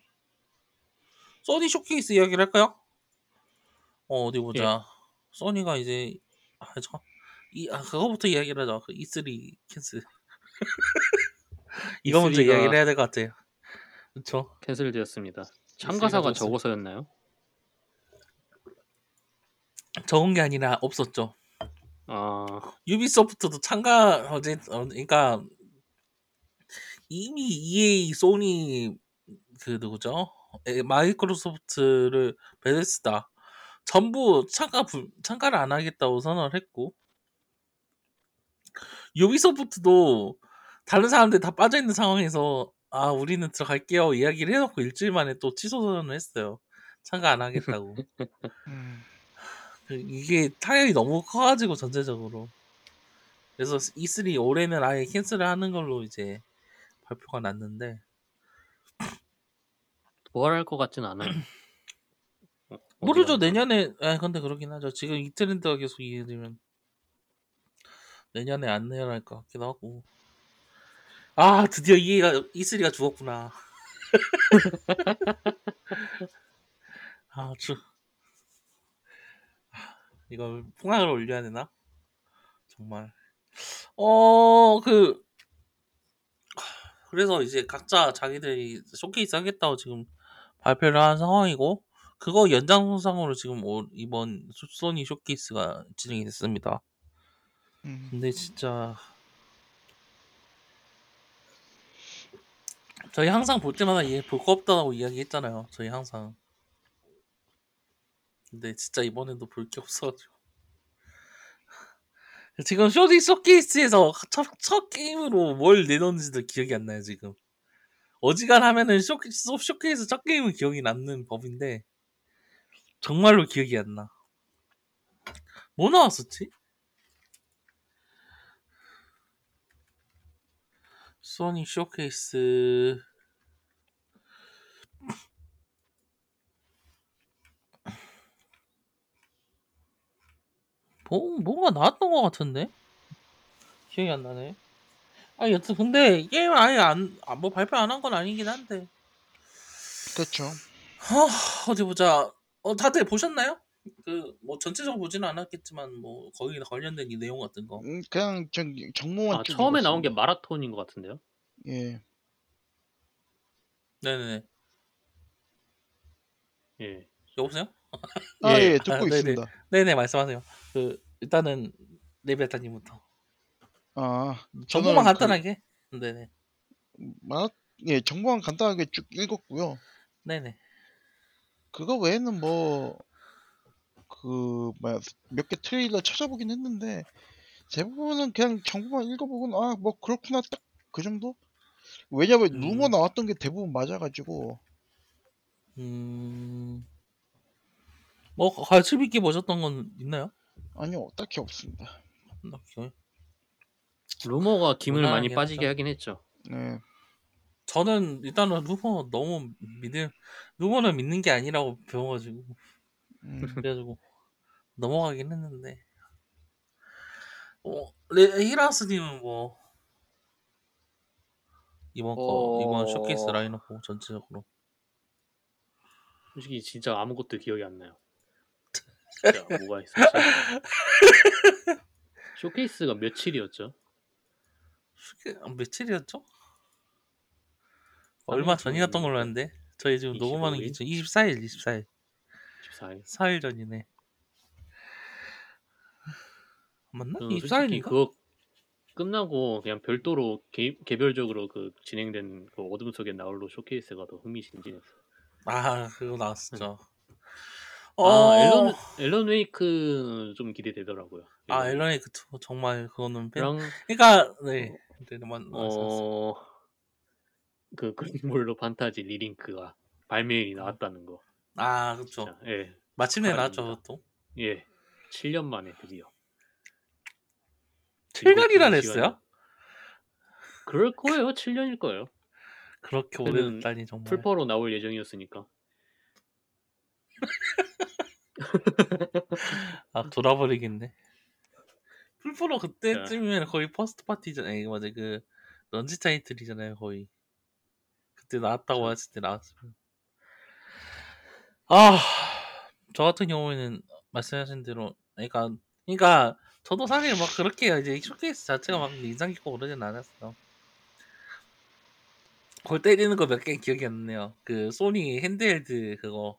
소니 쇼케이스 이야기를 할까요? 어 어디 보자. 소니가 이제 아 저 이, 아, 그거부터 이야기를 하자. 그 E3 캔슬. 이거 먼저 E3 가 이야기를 해야 될 것 같아요. 그렇죠. 캔슬되었습니다. 참가사가 캔슬이 적어서였나요? 적은 게 아니라 없었죠. 아 유비소프트도 참가 어제 어, 그러니까 이미 EA, 소니 그 누구죠? 에, 마이크로소프트를 베데스다 전부 참가 불, 참가를 안 하겠다고 선언을 했고 Ubisoft도 다른 사람들 다 빠져 있는 상황에서 아 우리는 들어갈게요 이야기를 해놓고 일주일 만에 또 취소 선언을 했어요. 참가 안 하겠다고. 음. 그 이게 타격이 너무 커가지고 전체적으로 그래서 E3 올해는 아예 캔슬을 하는 걸로 이제 발표가 났는데 부활할 것 같진 않아요. 어, 모르죠. 내년에 아 근데 그러긴 하죠. 지금 이 트렌드가 계속 이어지면 내년에 안 내려날 것 같기도 하고. 아 드디어 EA가 E3가 죽었구나. 아 주 이걸 풍악을 올려야 되나? 정말. 어 그 그래서 이제 각자 자기들이 쇼케이스 하겠다고 지금 발표를 한 상황이고 그거 연장선상으로 지금 올- 이번 소- 소니 쇼케이스가 진행이 됐습니다. 음. 근데 진짜 저희 항상 볼 때마다 볼거 없다고 이야기했잖아요. 저희 항상. 근데 진짜 이번에도 볼 게 없어가지고. 지금 쇼디 쇼케이스에서 첫, 첫 게임으로 뭘 내놓는지도 기억이 안 나요 지금. 어지간하면은 쇼, 쇼- 쇼케이스 첫 게임은 기억이 남는 법인데 정말로 기억이 안 나. 뭐 나왔었지? 소니 쇼케이스 뭐, 뭔가 나왔던 것 같은데 기억이 안 나네 아 여튼 근데 게임 아예 안뭐 발표 안 한 건 아니긴 한데 그렇죠. 하, 어디 보자 어 다들 보셨나요? 그 뭐 전체적으로 보지는 않았겠지만 뭐 거기 관련된 이 내용 같은 거 음, 그냥 저기 정모만 아, 쭉 처음에 나온 게. 마라톤인 것 같은데요. 예. 네네네 예. 여보세요? 아, 예. 예, 듣고 아, 네네. 있습니다. 네네 말씀하세요 그 일단은 레베타님부터 아, 정보만 저는 간단하게 네네 그, 마, 예, 정보만 간단하게 쭉 읽었고요. 네네 그거 외에는 뭐, 그, 몇 개 트레일러 찾아보긴 했는데, 대부분은 그냥 정보만 읽어보고, 아, 뭐, 그렇구나, 딱 그 정도? 왜냐면, 음. 루머 나왔던 게 대부분 맞아가지고, 음... 뭐 관심 있게 보셨던 건 있나요? 아니요, 딱히 없습니다. 딱히. 루머가 김을 많이 무난하긴 빠지게 하죠. 하긴 했죠. 네. 저는 일단은 루머 너무 믿을 루머는 믿는 게 아니라고 배워가지고 음, 그래가지고 넘어가긴 했는데 어, 레, 히라스님은 뭐 이번 거 어. 이번 쇼케이스 라인업 보고 전체적으로 솔직히 진짜 아무것도 기억이 안 나요. 진짜 뭐가 있었지? 쇼케이스가 며칠이었죠? 아, 며칠이었죠? 얼마 전이었던 걸로 아는데 저희 지금 녹음하는 게 25일? 24일 24일 14일. 4일 전이네 맞나? 솔직히 24일인가? 그거 끝나고 그냥 별도로 개, 개별적으로 그 진행된 그 어둠 속의 나홀로 쇼케이스가 더 흥미진진했어. 아 그거 나왔었죠 아 어... Alan Alan Wake 좀 기대되더라고요. 아 Alan Wake 2 정말 그거는 팬랑 그러니까 네 네, 만 어... 어그 Granblue Fantasy Relink가 발매일이 나왔다는 거. 아 진짜, 예, 마침내. 나왔죠 또 예, 7년 만에 드디어. 7년이나 시간이- 냈어요? 그럴 거예요. 7년일 거예요. 그렇게 오래됐다니 정말 플포로 나올 예정이었으니까. 아 돌아버리겠네 플포로 그때쯤이면 거의 first party잖아 이거 맞아 그 launch title이잖아요 거의. 그때 나왔다고. 했을 때 나왔으면. 아, 저 같은 경우에는 말씀하신 대로, 그러니까, 그러니까 저도 사실 막 그렇게 이제 쇼케이스 자체가 막 인상 깊고 그러진 않았어요. 골 때리는 거 몇 개 기억이 안 나요. 그 소니 handheld 그거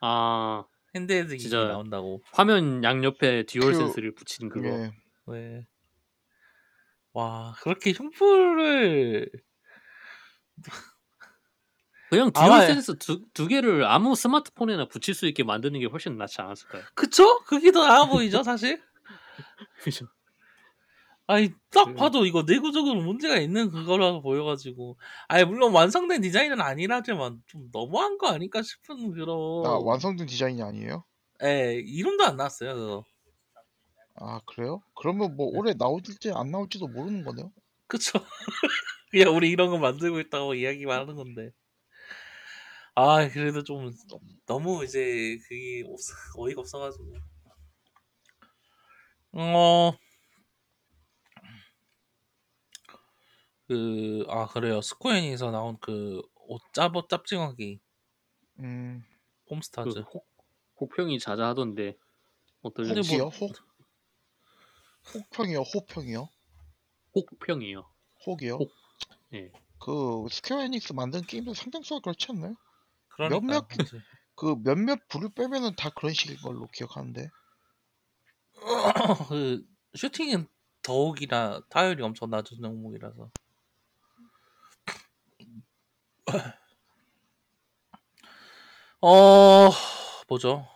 아 handheld 기기 진짜 나온다고. 화면 양옆에 Dual 그- Sense를 붙이는 그거. 예. 네. 와 그렇게 흉물을 그냥 Dual 아마- 센스 두, 두 개를 아무 스마트폰에나 붙일 수 있게 만드는 게 훨씬 낫지 않았을까요? 그쵸? 그게 더 나아 보이죠 사실? 그죠? 아니 딱 그- 봐도 이거 내구적으로 문제가 있는 그거라고 보여가지고 아니 물론 완성된 디자인은 아니라지만 좀 너무한 거 아닐까 싶은 그런 아 완성된 디자인이 아니에요? 예 이름도 안 나왔어요 그거 아 그래요? 그러면 뭐 네. 올해 나올지 안 나올지도 모르는 거네요. 그쵸 그냥 우리 이런 거 만들고 있다고 이야기만 하는 건데 아 그래도 좀 너무 이제 그게 없, 어이가 없어가지고 어 그, 아, 그래요. 스코엔에서 나온 그, 옷 짜버 짭징하기, 음 홈스타즈. 그 혹, 혹평이 자자하던데 어떨 근데 뭐-? 혹 혹평이요? 호평이요? 혹평이요. 혹이요? 혹. 예. 그 스퀘어 에닉스 만든 게임도 상당수가 그렇지 않나요? 그러니까. 몇몇 그 몇몇 부류 빼면은 다 그런 식인 걸로 기억하는데. 그, 슈팅은 더욱이나 타율이 엄청 낮은 종목이라서. 어, 뭐죠?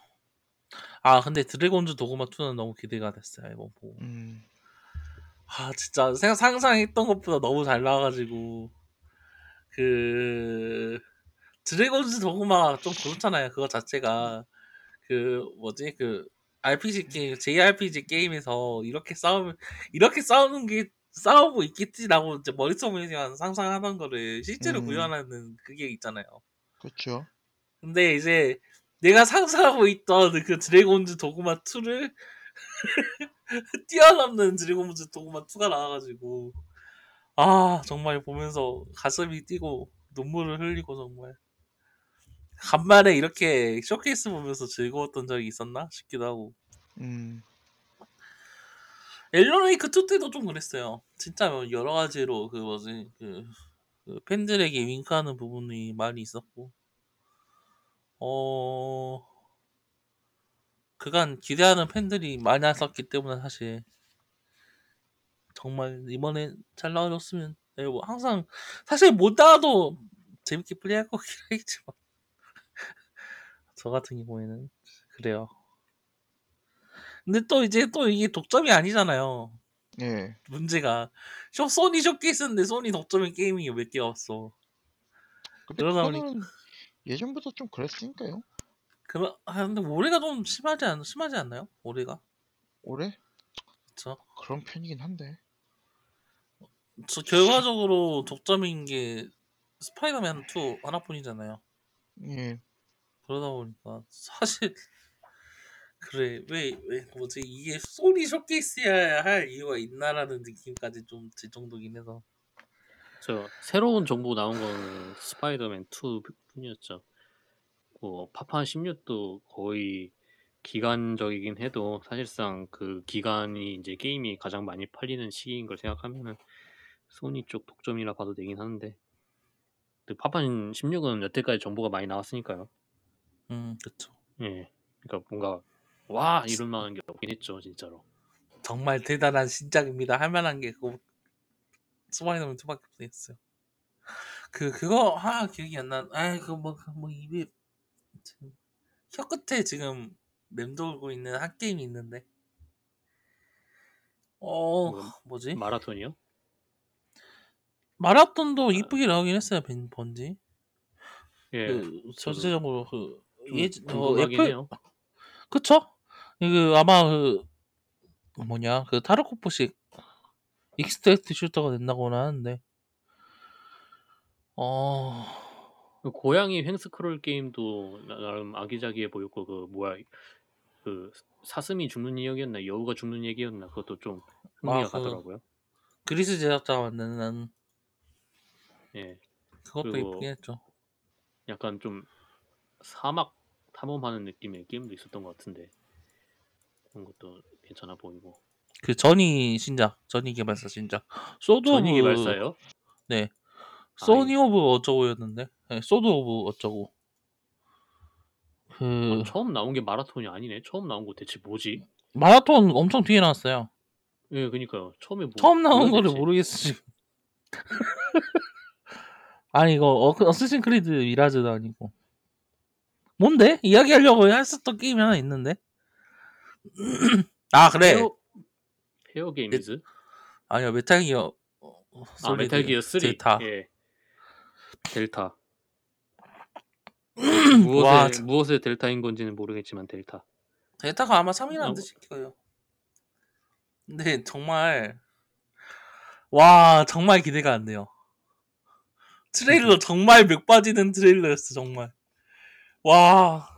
아, 근데 드래곤즈 도그마 2는 너무 기대가 됐어요, 이번 보고. 음 아 진짜 생각 상상했던 것보다 너무 잘 나와가지고 그 Dragon's Dogma 좀 그렇잖아요 그거 자체가 그 뭐지 그 RPG 게임 JRPG 게임에서 이렇게 싸우면 이렇게 싸우는 게 싸우고 있겠지라고 이제 머릿속에만 상상하던 거를 실제로 음. 구현하는 그게 있잖아요 그렇죠. 근데 이제 내가 상상하고 있던 그 Dragon's Dogma 2를 뛰어넘는 Dragon's Dogma 2가 나와가지고 아 정말 보면서 가슴이 뛰고 눈물을 흘리고 정말 간만에 이렇게 쇼케이스 보면서 즐거웠던 적이 있었나 싶기도 하고 음 앨런 웨이크 2 때도 좀 그랬어요. 진짜 뭐 여러 가지로 그 뭐지 그, 그 팬들에게 윙크하는 부분이 많이 있었고. 어 그간 기대하는 팬들이 많았었기 때문에 사실 정말 이번에 잘 나와줬으면 네, 뭐 항상 사실 못 나와도 재밌게 플레이할 거긴 하겠지만. 저 같은 경우에는 그래요. 근데 또 이제 또 이게 독점이 아니잖아요. 예. 문제가 쇼 소니 쇼케이스인데 소니 독점인 게임이 몇 개가 없어. 근데 그러다 그거는 예전부터 좀 그랬으니까요. 그러 아 근데 올해가 좀 심하지 않 심하지 않나요? 올해가 올해 그쵸? 그런 편이긴 한데. 저 결과적으로 독점인 게 스파이더맨 2 하나뿐이잖아요. 예. 그러다 보니까 사실 그래 왜 왜 뭐지 이게 소니 쇼케이스여야 할 이유가 있나라는 느낌까지 좀 들 정도긴 해서 저 새로운 정보 나온 거는 스파이더맨 2 뿐이었죠. 뭐 파판 16도 거의 기간적이긴 해도 사실상 그 기간이 이제 게임이 가장 많이 팔리는 시기인 걸 생각하면은 소니 쪽 독점이라 봐도 되긴 하는데 근데 파판 16은 여태까지 정보가 많이 나왔으니까요. 음 그쵸 예. 그러니까 뭔가 와 이럴 만한 게 없긴 했죠 진짜로. 정말 대단한 신작입니다 할 만한 게 그거 스파이더맨 2밖에 없었어요 그 그거 하나 기억이 안 나 아 그거 뭐뭐 입에 혀 끝에 지금 맴돌고 있는 한 게임이 있는데 어 뭐, 뭐지 마라톤이요? 마라톤도 이쁘게 나오긴 했어요 벤 번지 예. 그 전체적으로 그좀 예전 어, 애플 해요. 그쵸? 그 아마 그 뭐냐 그 타르코프식 extract shooter가 된다고는 하는데 어 그 고양이 횡스크롤 게임도 나- 나름 아기자기해 보였고 그 뭐야 그 사슴이 죽는 이야기였나 여우가 죽는 얘기였나 그것도 좀 흥미가 아, 그- 가더라고요. Gris 제작자가 만드는 예, 그것도 그리고- 이쁘긴 했죠. 약간 좀 사막 탐험하는 느낌의 게임도 있었던 것 같은데 그런 것도 괜찮아 보이고. 그 저니 신작, 저니 개발사 신작. 소드 저니 오브 개발사예요? 네. 아, 소드 오브 어쩌고였는데. 네, 소드 오브 어쩌고. 그 아, 처음 나온 게 마라톤이 아니네. 처음 나온 거 대체 뭐지? 마라톤 엄청 뒤에 나왔어요. 예, 그니까요. 처음에 뭐, 처음 나온 거를? 모르겠어 지금. 아니 이거 어, 어쌔신 크리드 미라지도 아니고. 뭔데? 이야기하려고 했었던 게임이 하나 있는데. 아 그래. 페어, 페어 게임즈? 아니요 메탈 기어. 어, 아, 솔리드 메탈 기어 3. 델타. 예. 델타. 와, 무엇의, 참. 무엇의 델타인 건지는 모르겠지만 델타. 델타가 아마 3이라는 어. 뜻일 거예요. 근데 정말 와 정말 기대가 안 돼요. 트레일러 정말 맥 빠지는 트레일러였어 정말. 와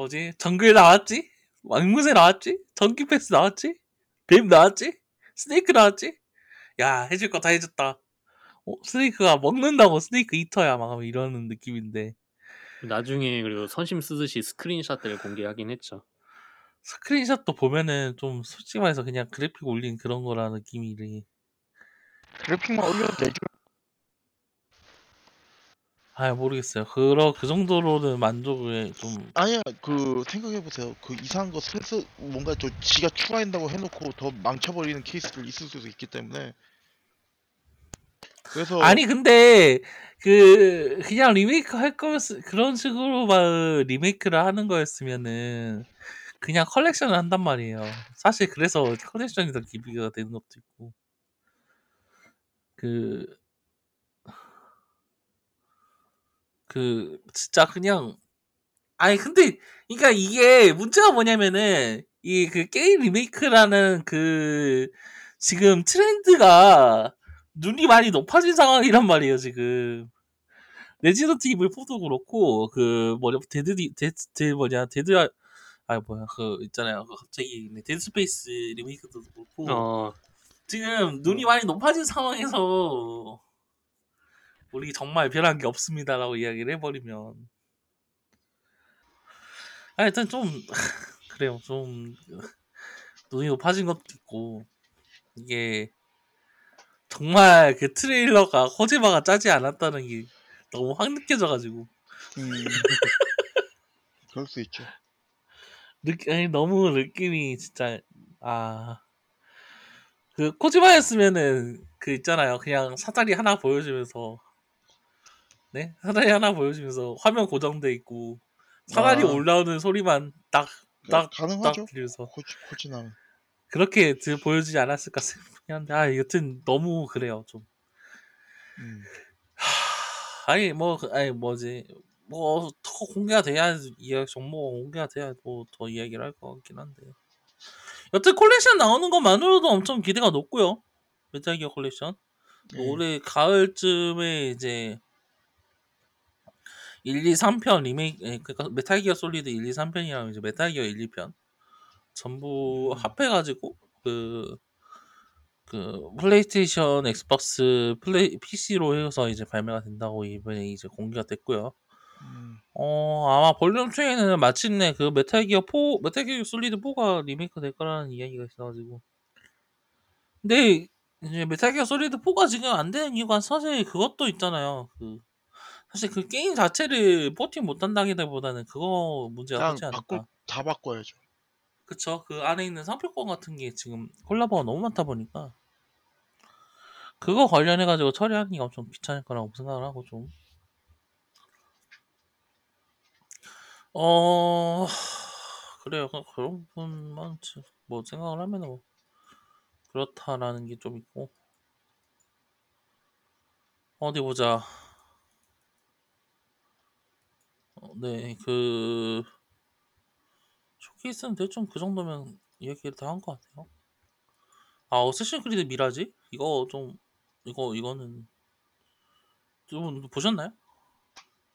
뭐지 정글 나왔지? 앵무새 나왔지? 전기 패스 나왔지? 뱀 나왔지? 스네이크 나왔지? 야 해줄 거 다 해줬다. 어, 스네이크가 먹는다고 스네이크 이터야 막 이러는 느낌인데 나중에 그리고 선심 쓰듯이 스크린샷들을 공개하긴 했죠. 스크린샷도 보면은 좀 솔직히 말해서 그냥 그래픽 올린 그런 거라 느낌이 그래픽만 올려도 되죠. 아 모르겠어요 그러 그 정도로는 만족을 좀 아니야 그 생각해 보세요. 그 이상한 거 슬슬 뭔가 저 지가 추가한다고 해놓고 더 망쳐버리는 케이스들 있을 수도 있기 때문에. 그래서 아니 근데 그 그냥 리메이크 할 거였 그런 식으로만 리메이크를 하는 거였으면은 그냥 컬렉션을 한단 말이에요 사실 그래서 컬렉션이 더 기대가 되는 것도 있고 그 그 진짜 그냥 아니 근데 그러니까 이게 문제가 뭐냐면은 이 그 게임 리메이크라는 그 지금 트렌드가 눈이 많이 높아진 상황이란 말이에요 지금. 레지던트 이블 4도 그렇고 그 뭐냐 데드 디- 데드 뭐냐 데드 아 뭐야 그 있잖아요. 그 갑자기 데드 스페이스 리메이크도 그렇고 어, 지금 눈이 많이 높아진 상황에서 우리 정말 변한 게 없습니다라고 이야기를 해버리면 하여튼 좀 그래요 좀 눈이 높아진 것도 있고 이게 정말 그 트레일러가 호재바가 짜지 않았다는 게 너무 확 느껴져가지고 음, 그럴 수 있죠. 느, 아니, 너무 느낌이 진짜 아. 그 코지마였으면은 그 있잖아요. 그냥 사다리 하나 보여주면서 네 사다리 하나 보여주면서 화면 고정돼 있고 사다리 아. 올라오는 소리만 딱 딱, 가능하죠. 딱 들려서 코치 코치나면. 그렇게 드- 보여주지 않았을까 싶긴 한데 아 여튼 너무 그래요 좀 음. 하, 아니 뭐 그- 아니 뭐지 뭐 더 공개가 돼야 이야기 정보가 공개가 돼야 뭐 더 이야기를 할 것 같긴 한데 여튼 콜렉션 나오는 것만으로도 엄청 기대가 높고요 메탈 기어 콜렉션 예. 올해 가을쯤에 이제 1, 2, 3편 리메이크 예, 그러니까 메탈 기어 솔리드 1, 2, 3편이랑 이제 메탈 기어 1, 2편 전부 음. 합해 가지고 그, 그 플레이스테이션, 엑스박스, 플레이 PC로 해서 이제 발매가 된다고 이번에 이제 공개가 됐고요. 음. 어 아마 볼륨 2에는 마침내 그 메탈 기어 4, 메탈 기어 솔리드 4가 리메이크 될 거라는 이야기가 있어가지고. 근데 이제 메탈 기어 솔리드 4가 지금 안 되는 이유가 사실 그것도 있잖아요. 그 사실 그 게임 자체를 porting 못한다기보다는 그거 문제가 크지 않을까. 바꿀 다 바꿔야죠. 그쵸. 그 안에 있는 상표권 같은 게 지금 콜라보가 너무 많다 보니까 그거 관련해가지고 처리하기가 엄청 귀찮을 거라고 생각을 하고 좀. 어, 그래요. 그- 그런 분만 지- 뭐 생각을 하면 뭐 그렇다라는 게 좀 있고. 어디 보자. 어, 네, 그 쇼케이스는 대충 그 정도면 이야기를 다 한 것 같아요. 아, 어쌔신 크리드 미라지? 이거 좀 이거 이거는 좀 보셨나요?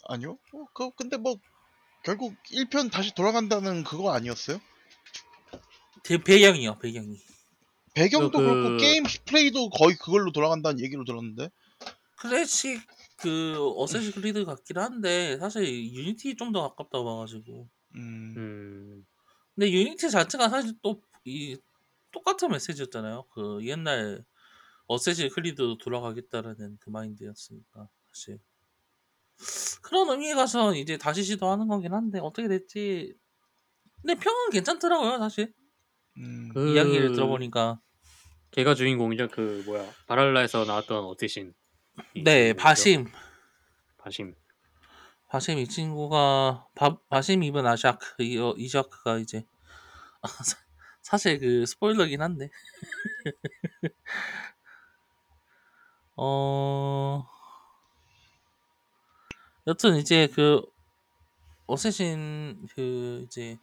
아니요? 어, 그 근데 뭐 결국 1편 다시 돌아간다는 그거 아니었어요? 대, 배경이요 배경이. 배경도 그- 그... 렇고 게임 플레이도 거의 그걸로 돌아간다는 얘기로 들었는데. 클래식 그 어쌔신 크리드 같긴 한데 사실 유니티 좀 더 가깝다고 봐가지고. 음. 음. 근데 유니티 자체가 사실 또 이 똑같은 메시지였잖아요. 그 옛날 어쌔신 크리드 돌아가겠다라는 그 마인드였으니까 사실 그런 의미에 가서 이제 다시 시도하는 거긴 한데 어떻게 될지 근데 평은 괜찮더라고요 사실 음. 그- 이야기를 들어보니까 걔가 주인공이죠. 그 뭐야 바랄라에서 나왔던 어쌔신. 이네 친구죠? 바심 바심. 바심 이 친구가 바, 바심 입은 아샤크 이, 어, 이샤크가 이제 아, 사- 사실 그 스포일러긴 한데 어 여튼 이제 그 어쌔신 그 이제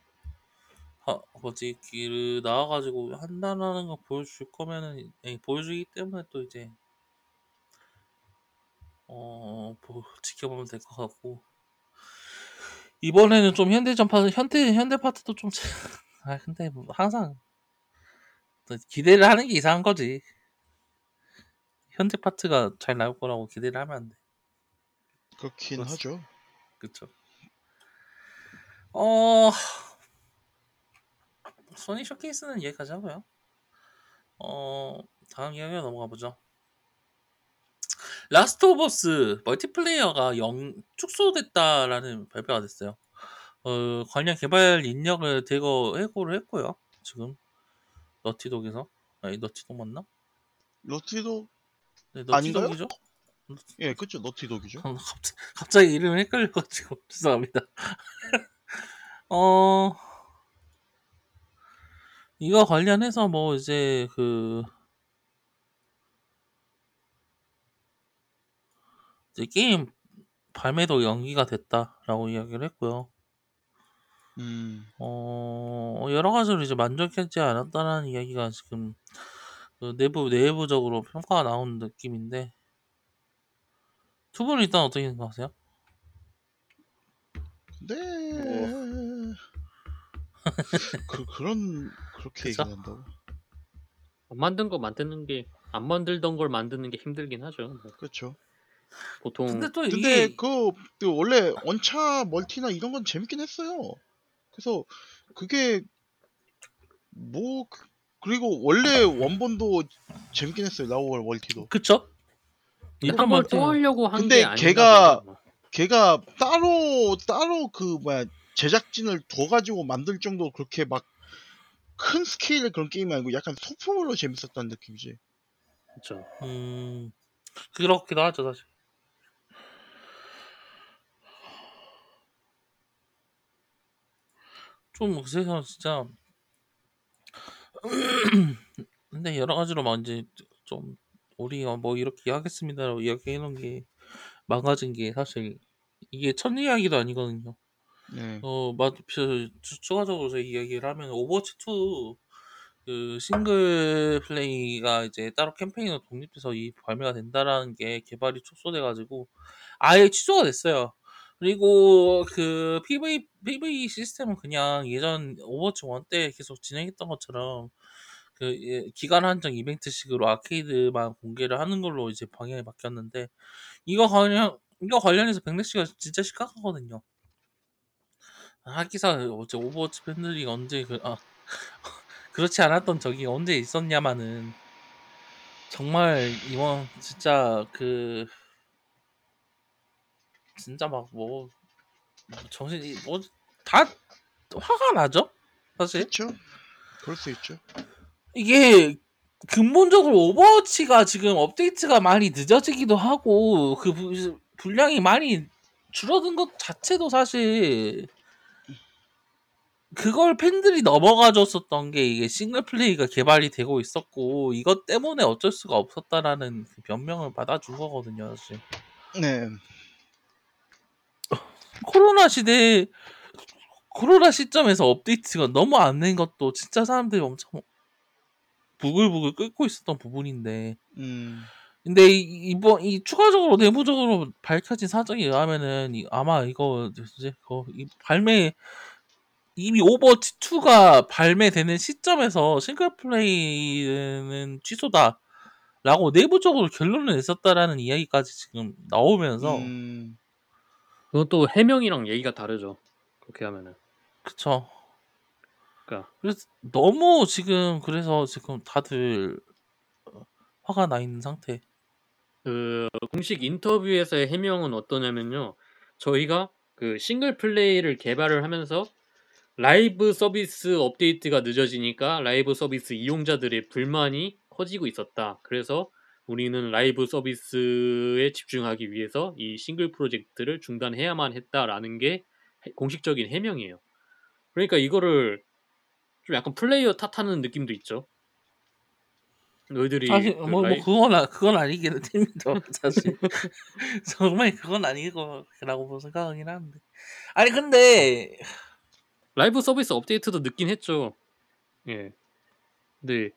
하, 뭐지 그 나와가지고 한다라는 거 보여줄 거면은 예, 보여주기 때문에 또 이제 어 뭐, 지켜보면 될 것 같고 이번에는 좀 현대전 파트 현대 현대 파트도 좀 아 근데 뭐 항상 또 기대를 하는 게 이상한 거지 현대 파트가 잘 나올 거라고 기대를 하면 안 돼. 그렇긴 그렇습- 하죠. 그쵸. 어, 소니 쇼케이스는 여기까지 하고요. 어, 다음 이야기로 넘어가 보죠. 라스트 오브 어스 멀티플레이어가 영, 축소됐다라는 발표가 됐어요. 어, 관련 개발 인력을 대거 해고를 했고요. 지금 너티독에서 아니 너티독 맞나? 너티도 네? 너티독이죠. 예, 그쵸 너티독이죠. 아, 갑자기, 갑자기 이름이 헷갈려가지고 죄송합니다. 어 이거 관련해서 뭐 이제 그 이제 게임 발매도 연기가 됐다라고 이야기를 했고요. 음. 어 여러 가지로 이제 만족하지 않았다는 이야기가 지금 그 내부 내부적으로 평가가 나온 느낌인데 두 분은 일단 어떻게 생각하세요? 근데 뭐. 그 그런 그렇게 그쵸? 얘기한다고. 안 만든 거 만드는 게 안 만들던 걸 만드는 게 힘들긴 하죠. 뭐 그렇죠. 보통 근데 또 근데 이게 그, 그 원래 원차 멀티나 이런 건 재밌긴 했어요. 그래서 그게 뭐 그- 그리고 원래 원본도 재밌긴 했어요. 라오월 멀티도. 그쵸? 근데 일반 한번 멀티는- 또 하려고 한 근데 게 아닌가 걔가. 걔가 따로 따로 그 뭐야 제작진을 둬가지고 만들 정도 그렇게 막 큰 스케일의 그런 게임이 아니고 약간 소품으로 재밌었다는 느낌이지. 그렇죠. 음 그렇기도 하죠 사실. 좀 그래서 진짜 근데 여러 가지로 막 이제 좀 우리가 뭐 이렇게 하겠습니다라고 이야기해 놓은 게 망가진 게 사실 이게 첫 이야기도 아니거든요. 네. 어, 맞, 그, 추- 추가적으로 저희 이야기를 하면 오버워치 2 그 싱글 플레이가 이제 따로 캠페인으로 독립돼서 이 발매가 된다라는 게 개발이 축소돼가지고 아예 취소가 됐어요. 그리고 그 PVE PVE 시스템은 그냥 예전 오버워치 1 때 계속 진행했던 것처럼 그 예, 기간 한정 이벤트식으로 아케이드만 공개를 하는 걸로 이제 방향이 바뀌었는데 이거 관련 이거 관련해서 backlash가 진짜 심각하거든요. 하기사 어제 오버워치 팬들이 언제 그 아, 그렇지 않았던 적이 언제 있었냐마는 정말 이번 진짜 그 진짜 막 뭐 정신이 뭐 다 화가 나죠 사실 그렇죠. 그럴 수 있죠. 이게 근본적으로 오버워치가 지금 업데이트가 많이 늦어지기도 하고 그 부- 분량이 많이 줄어든 것 자체도 사실 그걸 팬들이 넘어가 줬었던 게 이게 싱글 플레이가 개발이 되고 있었고 이것 때문에 어쩔 수가 없었다라는 그 변명을 받아준 거거든요 사실 네. 코로나 시대에 코로나 시점에서 업데이트가 너무 안 된 것도 진짜 사람들이 엄청 부글부글 끓고 있었던 부분인데 음. 근데 이- 이번 이 추가적으로 내부적으로 밝혀진 사정에 의하면은 이- 아마 이거 이제 그이 발매 이미 오버워치 2가 발매되는 시점에서 싱글 플레이는 취소다. 라고 내부적으로 결론을 냈었다라는 이야기까지 지금 나오면서 음, 그건 또 해명이랑 얘기가 다르죠. 그렇게 하면은. 그쵸. 그러니까 그래서 너무 지금 그래서 지금 다들 어, 화가 나 있는 상태. 그 공식 인터뷰에서의 해명은 어떠냐면요. 저희가 그 싱글 플레이를 개발을 하면서 라이브 서비스 업데이트가 늦어지니까 라이브 서비스 이용자들의 불만이 커지고 있었다. 그래서 우리는 라이브 서비스에 집중하기 위해서 이 싱글 프로젝트를 중단해야만 했다라는 게 해- 공식적인 해명이에요. 그러니까 이거를 좀 약간 플레이어 탓하는 느낌도 있죠. 너희들이 사실 그 뭐, 뭐 라이- 그건 아, 그건 아니긴 합니다. 사실 정말 그건 아니고라고 생각하긴 하는데. 아니 근데 라이브 서비스 업데이트도 늦긴 했죠. 예. 근데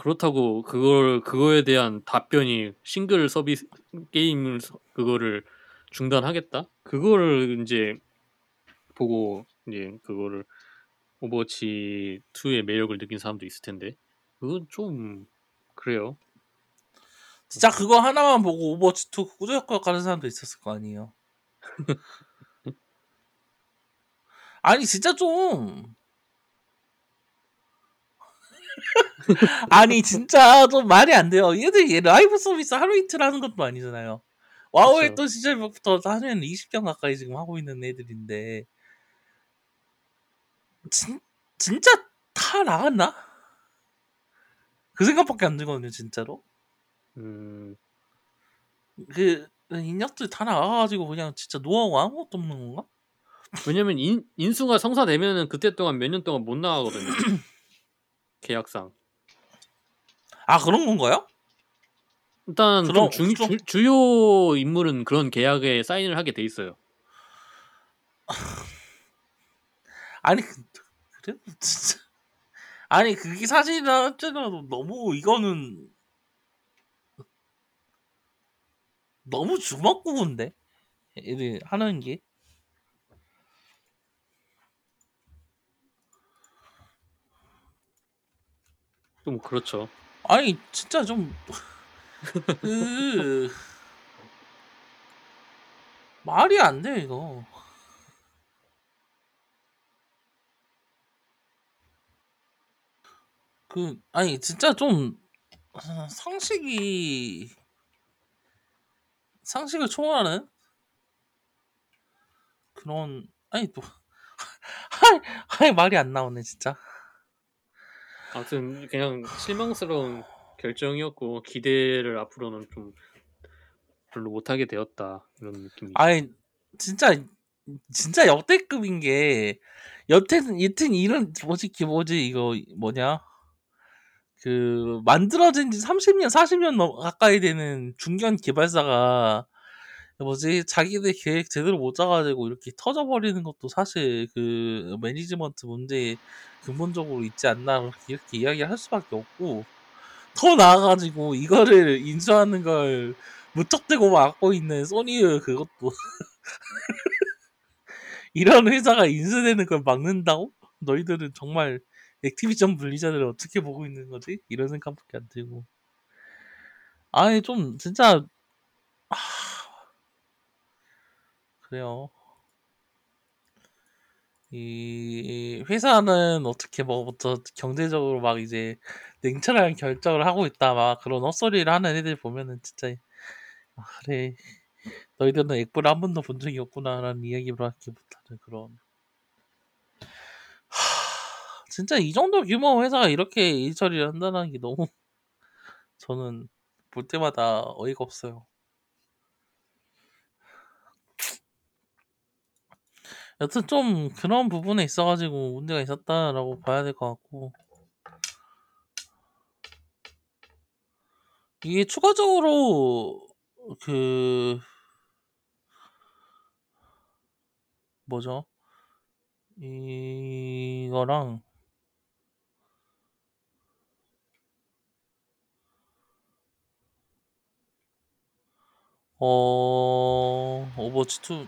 그렇다고 그걸 그거에 대한 답변이 싱글 서비스 게임을 서- 그거를 중단하겠다? 그거를 이제 보고 이제 그거를 오버워치 2의 매력을 느낀 사람도 있을 텐데 그건 좀 그래요. 진짜 그거 하나만 보고 오버워치 2 꾸역꾸역 가는 사람도 있었을 거 아니에요. 아니 진짜 좀 아니 진짜 좀 말이 안 돼요. 얘들 얘 라이브 서비스 하루 이틀 하는 것도 아니잖아요. 와우 그쵸. 했던 시절부터 하면 20년 가까이 지금 하고 있는 애들인데 진, 진짜 다 나갔나? 그 생각밖에 안 들거든요 진짜로. 음, 그 인력들 다 나가가지고 그냥 진짜 노하우 아무것도 없는 건가? 왜냐면 인, 인수가 성사되면은 그때 동안 몇 년 동안 못 나가거든요. 계약상. 아 그런 건가요? 일단 그럼- 좀 주, 좀- 주, 주요 인물은 그런 계약에 사인을 하게 돼 있어요. 아니 그- 그래도 진짜 아니 그게 사실이라 할지라도 너무 이거는 너무 주먹구구인데 애들 하는 게 좀 그렇죠. 아니 진짜 좀 그 말이 안 돼 이거 그 아니 진짜 좀 아, 상식이 상식을 초월하는 그런 아니 또 아니, 아니 말이 안 나오네 진짜 아무튼 그냥 실망스러운 결정이었고 기대를 앞으로는 좀 별로 못하게 되었다 이런 느낌이. 아니 진짜 진짜 역대급인 게 여튼 여튼 이런 뭐지 그 뭐지 이거 뭐냐 그 만들어진 지 30년 40년 넘 가까이 되는 중견 개발사가 뭐지 자기들 계획 제대로 못 짜가지고 이렇게 터져버리는 것도 사실 그 매니지먼트 문제에 근본적으로 있지 않나 이렇게, 이렇게 이야기할 수밖에 없고 더 나아가지고 이거를 인수하는 걸 무턱대고 막고 있는 소니의 그것도 이런 회사가 인수되는 걸 막는다고? 너희들은 정말 액티비전 분리자들을 어떻게 보고 있는 거지? 이런 생각밖에 안 들고 아니 좀 진짜 아, 그래요. 이 회사는 어떻게 뭐부터 경제적으로 막 이제 냉철한 결정을 하고 있다 막 그런 헛소리를 하는 애들 보면은 진짜 아, 그래. 너희들은 액부를 한 번도 본 적이 없구나라는 이야기밖에 못하는 그런. 하, 진짜 이 정도 규모 회사가 이렇게 일 처리를 한다는 게 너무 저는 볼 때마다 어이가 없어요. 여튼 좀 그런 부분에 있어가지고 문제가 있었다라고 봐야 될 것 같고 이게 추가적으로 그 뭐죠? 이거랑 어 오버워치 2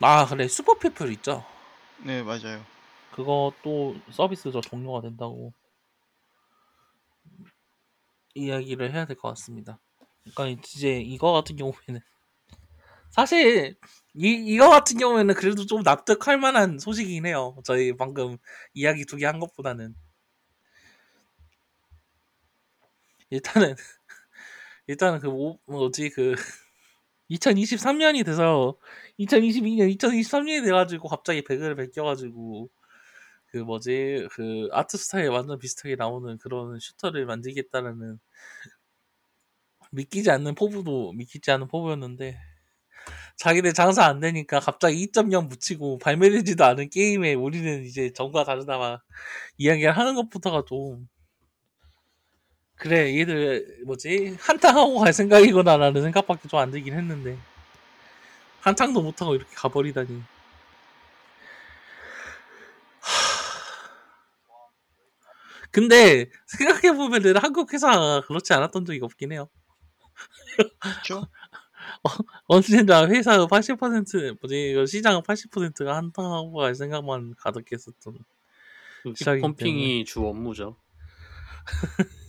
아 그래 슈퍼피플 있죠. 네 맞아요. 그것도 서비스가 종료가 된다고 이야기를 해야 될 것 같습니다. 그러니까 이제 이거 같은 경우에는 사실 이 이거 같은 경우에는 그래도 좀 납득할 만한 소식이긴 해요. 저희 방금 이야기 두 개 한 것보다는 일단은 일단은 그 뭐, 뭐지 그 2023년이 돼서 2022년 2023년이 돼가지고 갑자기 배그를 베껴가지고 그 뭐지? 그 아트 스타일 완전 비슷하게 나오는 그런 슈터를 만들겠다라는 믿기지 않는 포부도 믿기지 않는 포부였는데 자기들 장사 안 되니까 갑자기 2.0 붙이고 발매되지도 않은 게임에 우리는 이제 전과 다르다 막 이야기를 하는 것부터가 좀 그래 얘들 뭐지? 한탕하고 갈 생각이구나라는 생각밖에 좀 안 들긴 했는데. 한탕도 못하고 이렇게 가버리다니. 근데 생각해보면은 한국 회사가 그렇지 않았던 적이 없긴 해요. 그렇죠? 언젠가 회사의 80% 뭐지? 시장의 80%가 한탕하고 갈 생각만 가득했었던 그 시작이기 펌핑이 주 업무죠.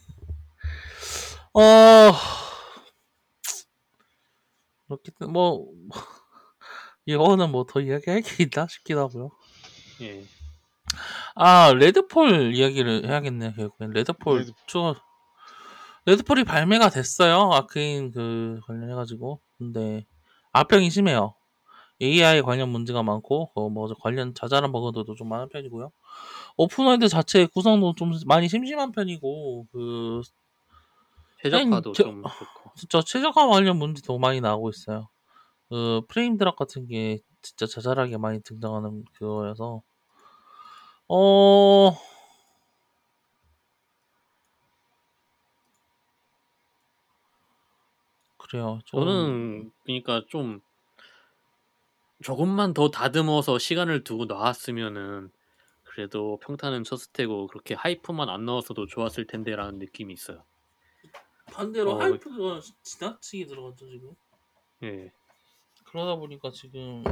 어 그렇겠든 뭐 이거는 뭐 더 이야기할 게 있나 싶기도 하고요. 예. 아 레드폴 이야기를 해야겠네요 결국엔 레드폴 레드폴. 추가 레드폴이 발매가 됐어요 Arkane 그 관련해가지고 근데 악평이 심해요 AI 관련 문제가 많고 어, 뭐 관련 자잘한 버그들도 좀 많은 편이고요 open world 자체 구성도 좀 많이 심심한 편이고 그 최적화도 저- 좀 그렇고. 진짜 최적화 관련 문제도 많이 나오고 있어요. 그 프레임 드랍 같은 게 진짜 자잘하게 많이 등장하는 그거여서 어 그래요. 좀 저는 그러니까 좀 조금만 더 다듬어서 시간을 두고 나왔으면은 그래도 평타는 쳤을 테고 그렇게 하이프만 안 넣었어도 좋았을 텐데라는 느낌이 있어요. 반대로 어, 하이프가 지나치게 들어갔죠 지금. 예. 그러다 보니까 지금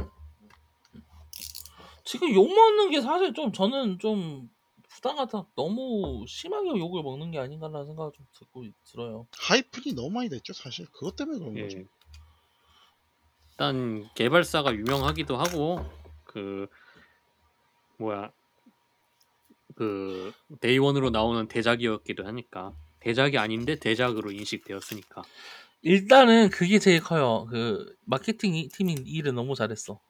지금 욕 먹는 게 사실 좀 저는 좀 부당하다. 너무 심하게 욕을 먹는 게 아닌가라는 생각을 좀 듣고 들어요. 하이픈이 너무 많이 됐죠 사실. 그것 때문에 그런 예. 거죠. 일단 개발사가 유명하기도 하고 그 뭐야 그 day one으로 나오는 대작이었기도 하니까 대작이 아닌데 대작으로 인식되었으니까 일단은 그게 제일 커요. 그 마케팅 이- 팀이 일을 너무 잘했어.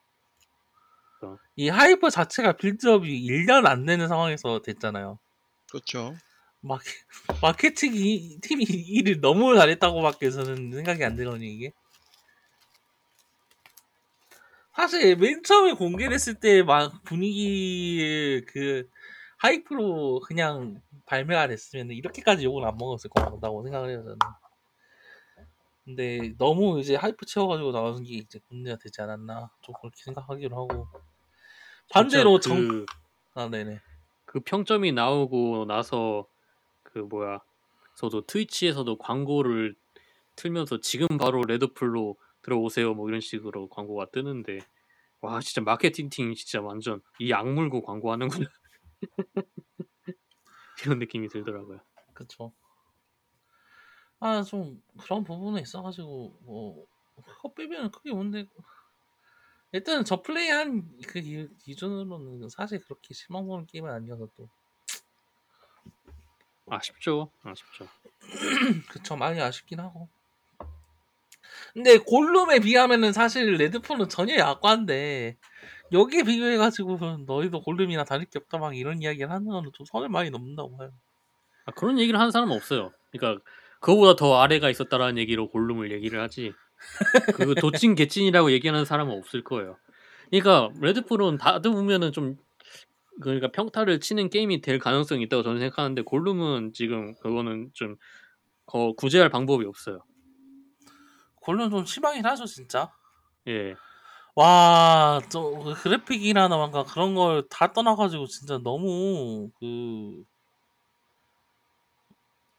어. 이 hype 자체가 빌드업이 1년 안 되는 상황에서 됐잖아요. 그렇죠. 마케, 마케팅 이- 팀이 일을 너무 잘했다고밖에 저는 생각이 안 들거든요, 이게. 사실 맨 처음에 공개를 했을 때 막 분위기 그 하이프로 그냥 발매가 됐으면 이렇게까지 욕을 안 먹었을 거라고 생각을 해요, 저는. 근데 너무 이제 하이프 채워가지고 나오는 게 이제 문제가 되지 않았나 좀 그렇게 생각하기로 하고. 반대로 정... 그, 아 네네. 그 평점이 나오고 나서 그 뭐야 저도 트위치에서도 광고를 틀면서 지금 바로 레드풀로 들어오세요 뭐 이런 식으로 광고가 뜨는데. 와 진짜 마케팅 팀 진짜 완전 이 악물고 광고하는구나 이런 느낌이 들더라고요. 그쵸 아좀 그런 부분에 있어가지고 뭐 빼면 크게 문제 일단은 저 플레이한 그 기- 기준으로는 사실 그렇게 실망스러운 게임은 아니어서 또 아쉽죠, 아쉽죠. 그쵸 많이 아쉽긴 하고 근데 골룸에 비하면은 사실 레드풀은 전혀 약관데 여기에 비교해가지고 너희도 골룸이나 다를 게 없다 막 이런 이야기를 하는 거는 좀 선을 많이 넘는다고 봐요 아, 그런 얘기를 하는 사람은 없어요. 그러니까 그거보다 더 아래가 있었다라는 얘기로 골룸을 얘기를 하지. 그 도찐 개찐이라고 얘기하는 사람은 없을 거예요. 그러니까 레드풀은 다듬으면은 좀 그러니까 평타를 치는 게임이 될 가능성이 있다고 저는 생각하는데 골룸은 지금 그거는 좀 거, 구제할 방법이 없어요. 골룸 좀 심하긴 하죠 진짜 예, 와, 저 그래픽이나 뭔가 그런 걸 다 떠나가지고 진짜 너무 그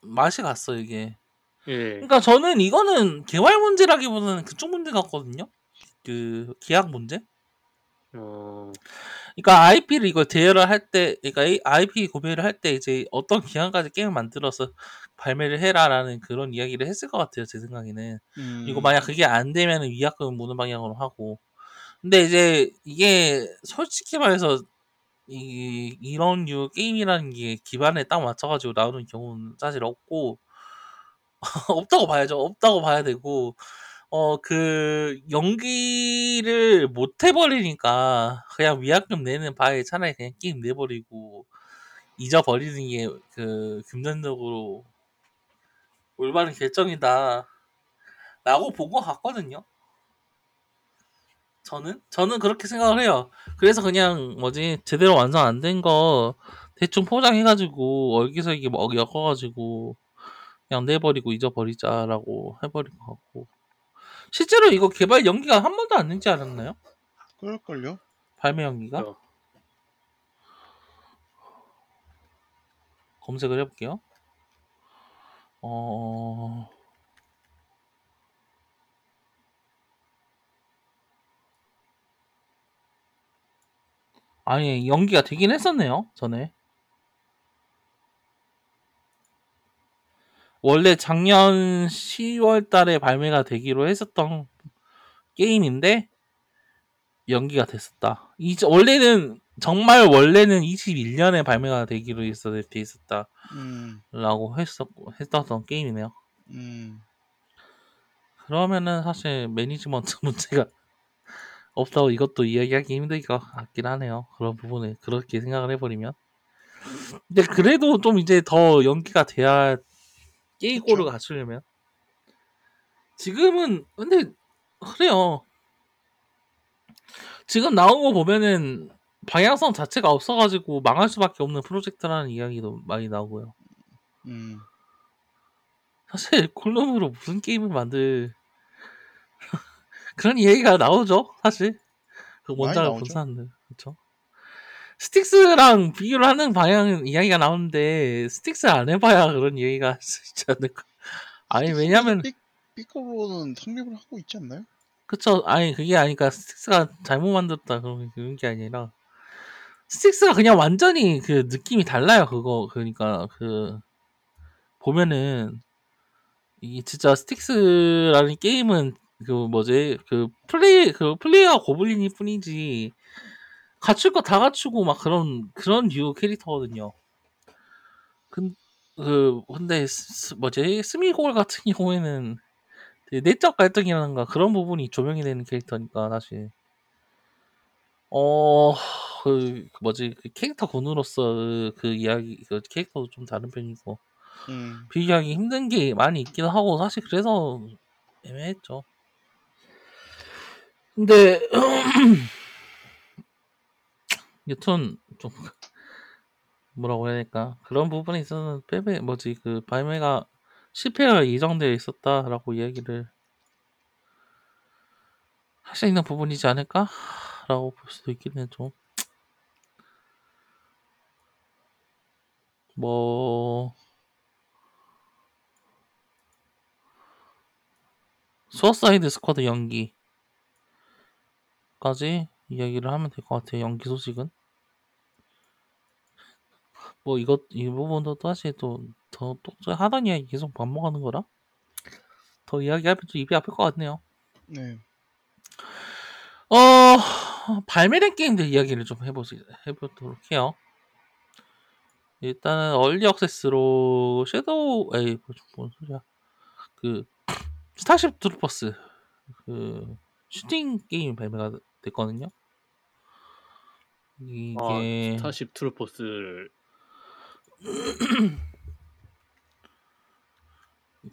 맛이 갔어 이게. 예, 그러니까 저는 이거는 개발 문제라기보다는 그쪽 문제 같거든요. 그 계약 문제. 어. 그러니까 IP를 이걸 대여를 할 때, 그러니까 이 IP 구매를 할 때 이제 어떤 기간까지 게임을 만들어서 발매를 해라라는 그런 이야기를 했을 것 같아요. 제 생각에는. 음. 이거 만약 그게 안 되면 위약금 무는 방향으로 하고. 근데 이제 이게 솔직히 말해서 이 이런 류 게임이라는 게 기반에 딱 맞춰가지고 나오는 경우는 사실 없고 없다고 봐야죠. 없다고 봐야 되고 어 그 연기를 못 해버리니까 그냥 위약금 내는 바에 차라리 그냥 게임 내버리고 잊어버리는 게 그 금전적으로 올바른 결정이다. 라고 본 것 같거든요. 저는 저는 그렇게 생각을 해요. 그래서 그냥 뭐지 제대로 완성 안 된 거 대충 포장해가지고 얼기설기 뭐 엮어가지고 그냥 내버리고 잊어버리자라고 해버린 것 같고 실제로 이거 개발 연기가 한 번도 안 되지 않았나요? 그럴걸요? 발매 연기가 어. 검색을 해볼게요. 어 아니 연기가 되긴 했었네요 전에 원래 작년 10월 달에 발매가 되기로 했었던 게임인데 연기가 됐었다 이제 원래는 정말 원래는 21년에 발매가 되기로 돼 있었다라고 음. 했었고 했었던 게임이네요 음. 그러면은 사실 매니지먼트 문제가 없다고 이것도 이야기하기 힘들 것 같긴 하네요. 그런 부분을 그렇게 생각을 해버리면. 근데 그래도 좀 이제 더 연기가 돼야 게이고를. 갖추려면. 지금은 근데 그래요. 지금 나온 거 보면은 방향성 자체가 없어가지고 망할 수밖에 없는 프로젝트라는 이야기도 많이 나오고요. 음. 사실 콜롬으로 무슨 게임을 만들 그런 이야기가 나오죠 사실 그 원작을 본. 사람들 그렇죠 스틱스랑 비교를 하는 방향 이야기가 나오는데 스틱스 안 해봐야 그런 얘기가 할 수 있지 않을까? 아니 왜냐면 삐- 비교로는 성립을 하고 있지 않나요? 그쵸. 아니 그게 아니까 스틱스가 잘못 만들었다. 그런 게 아니라. 스틱스가 그냥 완전히 그 느낌이 달라요 그거. 그러니까 그 보면은 이게 진짜 스틱스라는 게임은 그 뭐지? 그 플레이 그 플레이가 고블린일 뿐이지 갖출 거 다 갖추고 막 그런 그런 류 캐릭터거든요. 근, 그 근데 스- 뭐지 스미골 같은 경우에는 내적 갈등이라는가 그런 부분이 조명이 되는 캐릭터니까 사실 어그 뭐지 그 캐릭터 군으로서 그, 그 이야기 그 캐릭터도 좀 다른 편이고 음. 비교하기 힘든 게 많이 있기도 하고 사실 그래서 애매했죠. 근데 여튼 좀 뭐라고 해야 될까 그런 부분에 있어서는 패배 뭐지 그 발매가 실패가 예정되어 있었다라고 이야기를 할 수 있는 부분이지 않을까라고 볼 수도 있겠네 좀. 뭐 수어사이드 스쿼드 연기까지 이야기를 하면 될 것 같아요. 연기 소식은. 뭐 이것 이 부분도 사실 또더 또 하던 이야기 계속 반복하는 거라 더 이야기하면 좀 입이 아플 것 같네요. 네. 어 발매된 게임들 이야기를 좀 해보시 해보도록 해요. 일단은 early access로 섀도우 에이 뭐, 뭔 소리야 그 스타쉽 트루퍼스 그 슈팅 게임 발매가 됐거든요. 이게 아, 스타쉽 트루퍼스를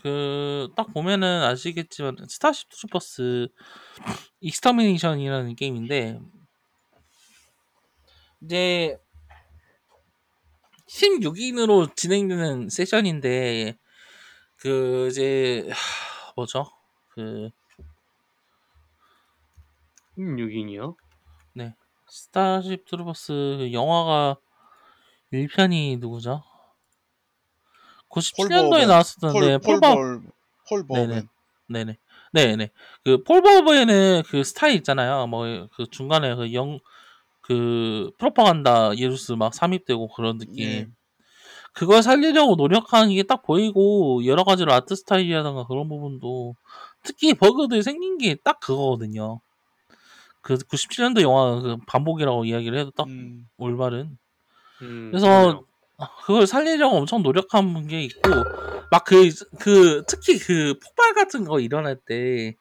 그 딱 보면은 아시겠지만 스타쉽 트루퍼스 Extermination이라는 게임인데 이제 16인으로 진행되는 세션인데 그 이제 하, 뭐죠? 그 6인이요? Starship Troopers 그 영화가 1편이 누구죠? 97년도에 버호벤. 나왔었는데 폴, 폴버 폴벌, 폴 네네. 네네 네네. 그 폴버버에는 그 스타일 있잖아요. 뭐 그 중간에 그 영 그 프로파간다 예루스 막 삽입되고 그런 느낌. 예. 그걸 살리려고 노력하는 게 딱 보이고 여러 가지로 아트 스타일이라든가 그런 부분도 특히 버그들 생긴 게 딱 그거거든요. 그 97년도 영화 그 반복이라고 이야기를 해도 딱 음. 올바른. 음, 그래서 그러네요. 그걸 살리려고 엄청 노력한 게 있고 막 그 그 특히 그 폭발 같은 거 일어날 때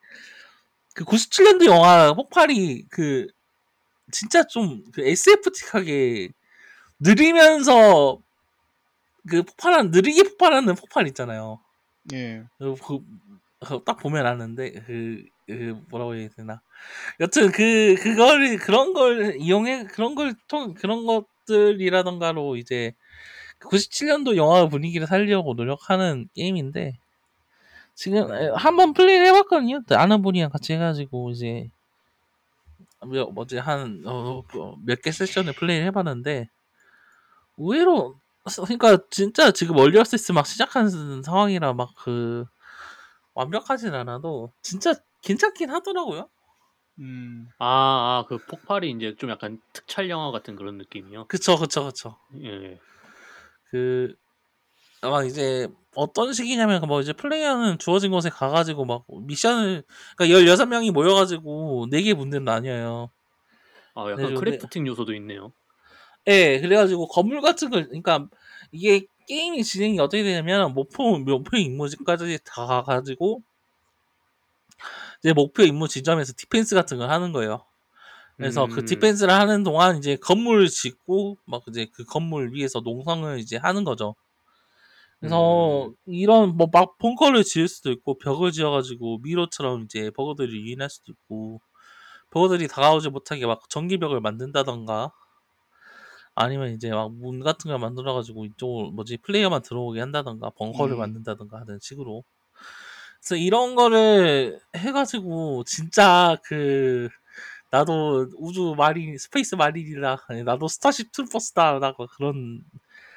그 97년도 영화 폭발이 그 진짜 좀 그 SF틱하게 느리면서 그 폭발한 느리게 폭발하는 폭발 있잖아요. 예. 그, 그, 그딱 보면 아는데 그, 그 뭐라고 해야 되나. 여튼 그 그거를 그런 걸 이용해 그런 걸 통 그런 것들이라던가로 이제 97년도 영화 분위기를 살리려고 노력하는 게임인데 지금 에, 한번 플레이를 해봤거든요. 아는 분이랑 같이 해가지고 이제 뭐- 뭐지 한 몇 개 세션을 플레이를 해봤는데 의외로 그러니까 진짜 지금 얼리 액세스 막 시작한 상황이라 막 그 완벽하진 않아도 진짜 괜찮긴 하더라고요. 음. 아, 아, 그 폭발이 이제 좀 약간 특촬 영화 같은 그런 느낌이요. 그쵸 그쵸 그쵸. 예. 그 아마 이제 어떤 식이냐면 뭐 이제 플레이어는 주어진 곳에 가가지고 막 미션을 그러니까 16명이 모여가지고 4개 분대로 나뉘어요. 아, 약간 네, crafting 요소도 있네요. 예, 그래가지고 건물 같은 걸, 그러니까 이게 게임이 진행이 어떻게 되냐면 목표 목표 임무까지 다 가가지고 이제 목표 임무 지점에서 디펜스 같은 걸 하는 거예요. 그래서 그 음. 디펜스를 하는 동안 이제 건물 짓고 막 이제 그 건물 위에서 농성을 이제 하는 거죠. 그래서 음. 이런 뭐 막 벙커를 지을 수도 있고 벽을 지어가지고 미로처럼 이제 버거들이 유인할 수도 있고 버거들이 다가오지 못하게 막 전기벽을 만든다던가 아니면 이제 막 문 같은 걸 만들어가지고 이쪽으로 뭐지 플레이어만 들어오게 한다던가 벙커를 음. 만든다던가 하는 식으로 그래서 이런 거를 해가지고 진짜 그 나도 우주 marine space marine이라 아니, 나도 Starship Troopers다 라고 그런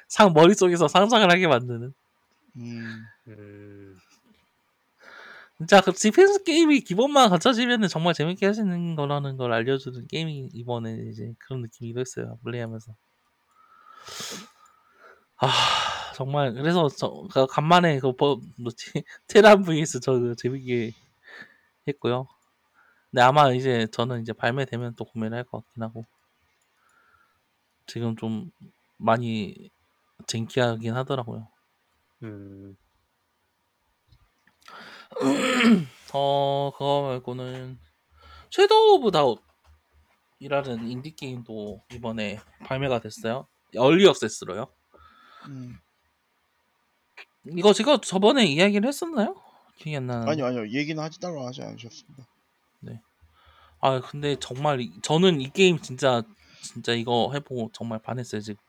상 머릿속에서 상상을 하게 만드는 음. 음. 진짜 그 디펜스 게임이 기본만 갖춰지면은 정말 재밌게 할 수 있는 거라는 걸 알려주는 게임이 이번에 이제 그런 느낌이기도 했어요 플레이하면서 아 정말 그래서 저그 간만에 그 뭐, 뭐지 테란 vs 저그 재밌게 했고요 근데 아마 이제 저는 이제 발매되면 또 구매를 할 것 같긴 하고 지금 좀 많이 쟁기하긴 하더라고요 음. 어 그거 말고는 Shadows of Doubt이라는 인디 게임도 이번에 발매가 됐어요. early access로요. 음. 이거 제가 저번에 이야기를 했었나요? 기억이 안 나는데. 아니요, 아니요. 얘기는 하지 따로 하지 않으셨습니다. 아 근데 정말 이- 저는 이 게임 진짜 진짜 이거 해보고 정말 반했어요 지금.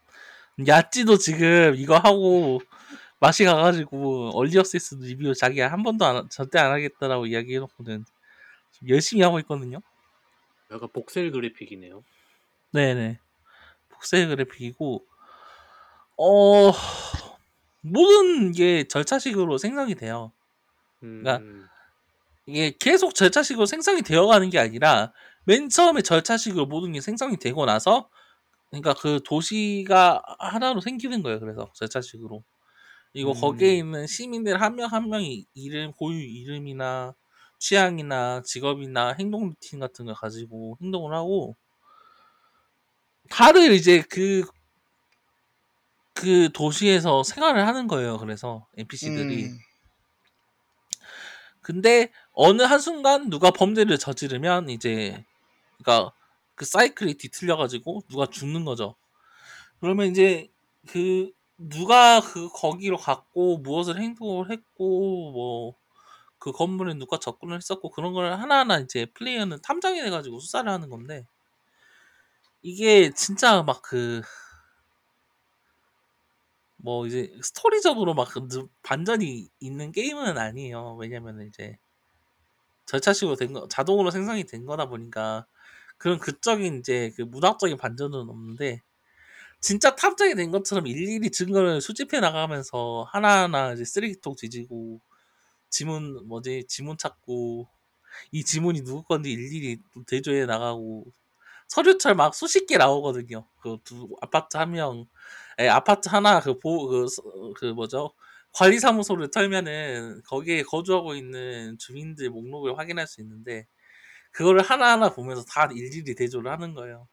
야찌도 지금 이거 하고 맛이 가가지고 얼리 액세스 리뷰 자기가 한 번도 안, 절대 안 하겠다라고 이야기해놓고는 열심히 하고 있거든요. 약간 복셀 그래픽이네요. 네네. 복셀 그래픽이고, 어, 모든 게 절차식으로 생성이 돼요. 음. 그러니까 이게 계속 절차식으로 생성이 되어가는 게 아니라, 맨 처음에 절차식으로 모든 게 생성이 되고 나서, 그러니까 그 도시가 하나로 생기는 거예요. 그래서 절차식으로. 그리고 음. 거기에 있는 시민들 한 명 한 명이 이름, 고유 이름이나 취향이나 직업이나 행동 루틴 같은 걸 가지고 행동을 하고, 다들 이제 그, 그 도시에서 생활을 하는 거예요. 그래서 NPC들이. 음. 근데 어느 한순간 누가 범죄를 저지르면 이제, 그니까 그 사이클이 뒤틀려 가지고 누가 죽는 거죠. 그러면 이제 그, 누가 그 거기로 갔고 무엇을 행동을 했고 뭐 그 건물에 누가 접근을 했었고 그런 걸 하나하나 이제 플레이어는 탐정이 돼 가지고 수사를 하는 건데 이게 진짜 막그 뭐 이제 스토리적으로 느- 반전이 있는 게임은 아니에요. 왜냐면 이제 절차식으로 된 거, 자동으로 생성이 된 거다 보니까 그런 극적인 이제 그 문학적인 반전은 없는데 진짜 탐정이 된 것처럼 일일이 증거를 수집해 나가면서 하나하나 이제 쓰레기통 뒤지고 지문 뭐지 지문 찾고 이 지문이 누구 건지 일일이 또 대조해 나가고 서류철 막 수십 개 나오거든요. 그 두 아파트 한 명, 에, 아파트 하나 그 보, 그, 서- 그 뭐죠? 관리사무소를 털면은 거기에 거주하고 있는 주민들 목록을 확인할 수 있는데 그거를 하나하나 보면서 다 일일이 대조를 하는 거예요.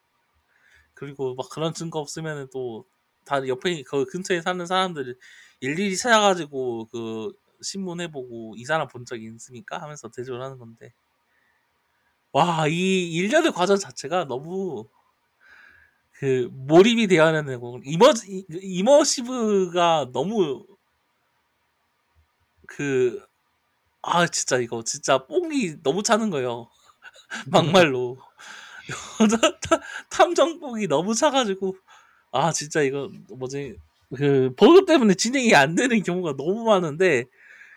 그리고 막 그런 증거 없으면은 또 다 옆에 그 근처에 사는 사람들 일일이 찾아가지고 그 신문해 보고 이 사람 본 적이 있습니까? 하면서 대조를 하는 건데 와 이 일련의 과정 자체가 너무 그 몰입이 되어야 되고 이머 이- 이머시브가 너무 그 아 진짜 이거 진짜 뽕이 너무 차는 거예요. 막말로. 탐정복이 너무 차가지고. 아 진짜 이거 뭐지? 그 버그 때문에 진행이 안 되는 경우가 너무 많은데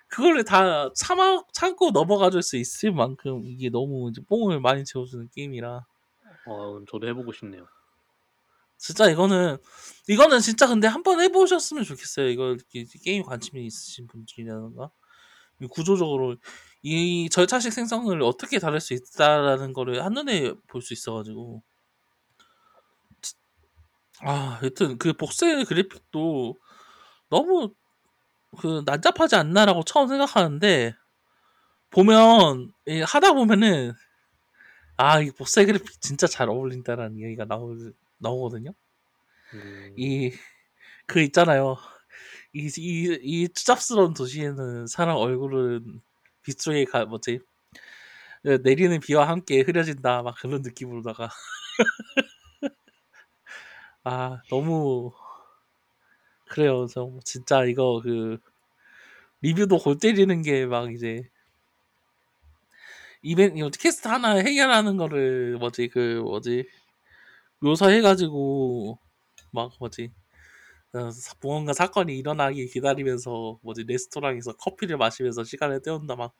그거를 다 참아 참고 넘어가 줄 수 있을 만큼 이게 너무 이제 뽕을 많이 채워주는 게임이라. 어, 저도 해보고 싶네요. 진짜 이거는 이거는 진짜 근데 한번 해보셨으면 좋겠어요. 이거 게임 관심이 있으신 분들이라든가 이 구조적으로 이 절차식 생성을 어떻게 다룰 수 있다라는 거를 한눈에 볼 수 있어가지고 아 여튼 그 복셀 그래픽도 너무 그 난잡하지 않나라고 처음 생각하는데 보면 이 하다 보면은 아 이 복셀 그래픽 진짜 잘 어울린다라는 얘기가 나오 나오거든요. 음, 이 그 있잖아요. 이 이 이 추잡스러운 도시에는 사람 얼굴은 빗속에 가 뭐지 그 내리는 비와 함께 흐려진다 막 그런 느낌으로다가 아 너무 그래요. 저 진짜 이거 그 리뷰도 골 때리는 게 막 이제 이벤트 퀘스트 하나 해결하는 거를 뭐지 그 뭐지 묘사해가지고 막 뭐지? 어, 사- 무언가 사건이 일어나기 기다리면서 뭐지? 레스토랑에서 커피를 마시면서 시간을 때운다 막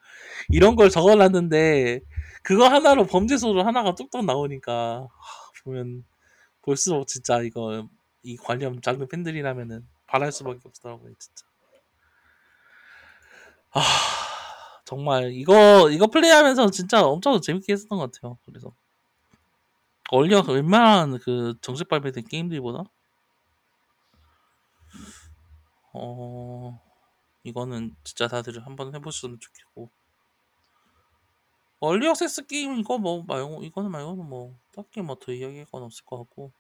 이런 걸 적어놨는데 그거 하나로 범죄소설 하나가 뚝뚝 나오니까 하, 보면 볼수록 진짜 이거 이 관련 장르 팬들이라면은 바랄 수밖에 없더라고요 진짜. 아 정말 이거 이거 플레이하면서 진짜 엄청 재밌게 했었던 것 같아요. 그래서 얼리가 웬만한 그 정식 발매된 게임들보다? 어 이거는 진짜 다들 한번 해보셨으면 좋겠고. early access 게임 이거 뭐 말고 이거는 말고는 뭐 딱히 뭐 더 이야기할 건 없을 것 같고.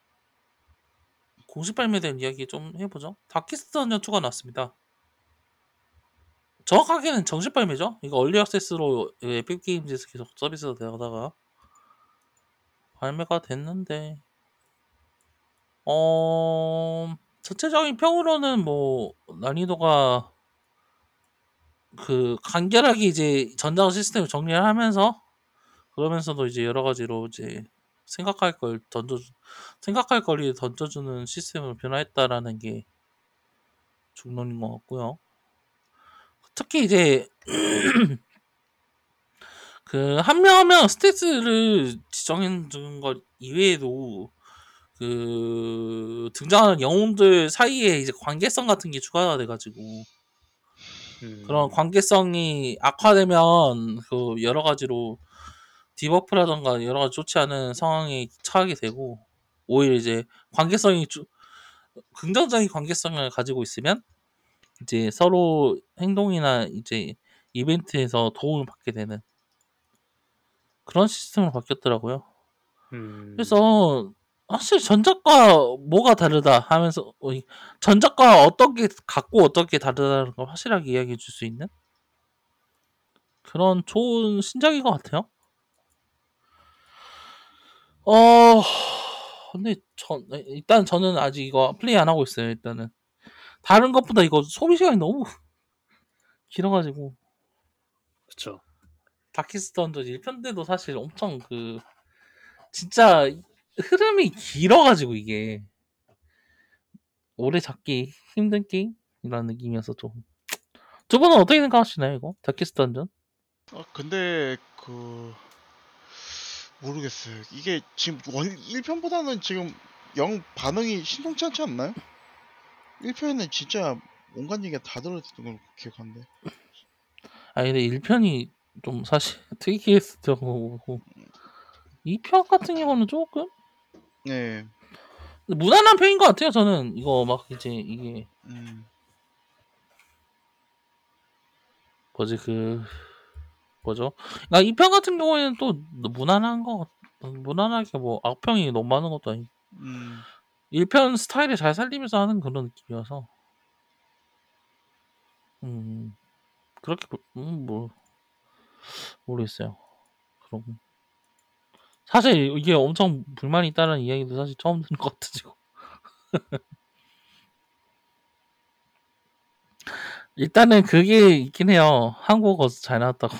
공식 발매된 이야기 좀 해보죠. Darkest 2가 나왔습니다. 정확하게는 정식 발매죠? 이거 early access로 Epic Games에서 계속 서비스가 되다가 발매가 됐는데 어 전체적인 평으로는 뭐 난이도가 그 간결하게 이제 전장 시스템을 정리를 하면서 그러면서도 이제 여러 가지로 이제 생각할 걸 던져 생각할 거리를 던져주는 시스템으로 변화했다라는 게 중론인 것 같고요. 특히 이제 그 한 명 한 명 스탯을 지정해 준것 이외에도 그 등장하는 영웅들 사이에 이제 관계성 같은 게 추가가 돼가지고 음, 그런 관계성이 악화되면 그 여러 가지로 디버프라던가 여러 가지 좋지 않은 상황에 처하게 되고 오히려 이제 관계성이 주- 긍정적인 관계성을 가지고 있으면 이제 서로 행동이나 이제 이벤트에서 도움을 받게 되는 그런 시스템으로 바뀌었더라고요. 음, 그래서 확실히 전작과 뭐가 다르다 하면서 어, 이- 전작과 어떤 게 같고 어떤 게 다르다는 걸 확실하게 이야기해 줄 수 있는 그런 좋은 신작인 것 같아요. 어 근데 전 일단 저는 아직 이거 플레이 안 하고 있어요. 일단은 다른 것보다 이거 소비 시간이 너무 길어가지고 그쵸. 다키스 던전 1편 때도 사실 엄청 그 진짜 흐름이 길어가지고 이게 오래 잡기 힘든 게임이라는 느낌이어서 좀. 두 분은 어떻게 생각하시나요 이거? 다키스 던전? 아, 근데 그 모르겠어요. 이게 지금 원 1편보다는 지금 영 반응이 신통치 않지 않나요? 1편에는 진짜 온갖 얘기가 다 들어있던 걸로 기억하는데. 아 근데 1편이 좀 사실 특이했던 거고 2편 같은 경우는 조금 네. 무난한 편인 것 같아요. 저는 이거 막 이제 이게 음. 뭐지 그 뭐죠? 그러니까 2편 같은 경우에는 또 무난한 거 같- 무난하게 뭐 악평이 너무 많은 것도 아니고 음. 1편 스타일을 잘 살리면서 하는 그런 느낌이어서 음 그렇게 보- 음, 뭐 모르겠어요. 그럼 사실 이게 엄청 불만이 있다는 이야기도 사실 처음 듣는 것 같아지고 일단은 그게 있긴 해요. 한국어 잘 나왔다고.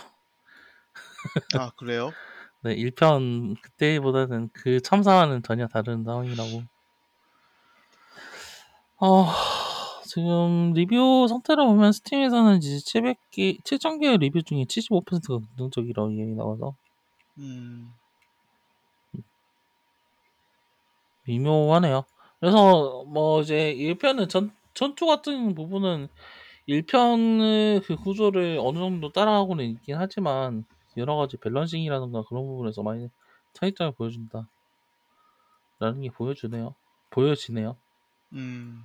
아 그래요? 네, 1편 그때보다는 그 참사와는 전혀 다른 상황이라고. 어, 지금 리뷰 상태로 보면 스팀에서는 이제 700개, 7,000개의 리뷰 중에 75%가 긍정적이라고 이야기 나와서 음. 미묘하네요. 그래서 뭐 이제 1편은 전, 전투 같은 부분은 1편의 그 구조를 어느 정도 따라가고는 있긴 하지만 여러 가지 밸런싱이라든가 그런 부분에서 많이 차이점을 보여준다. 라는 게 보여주네요. 보여지네요. 음.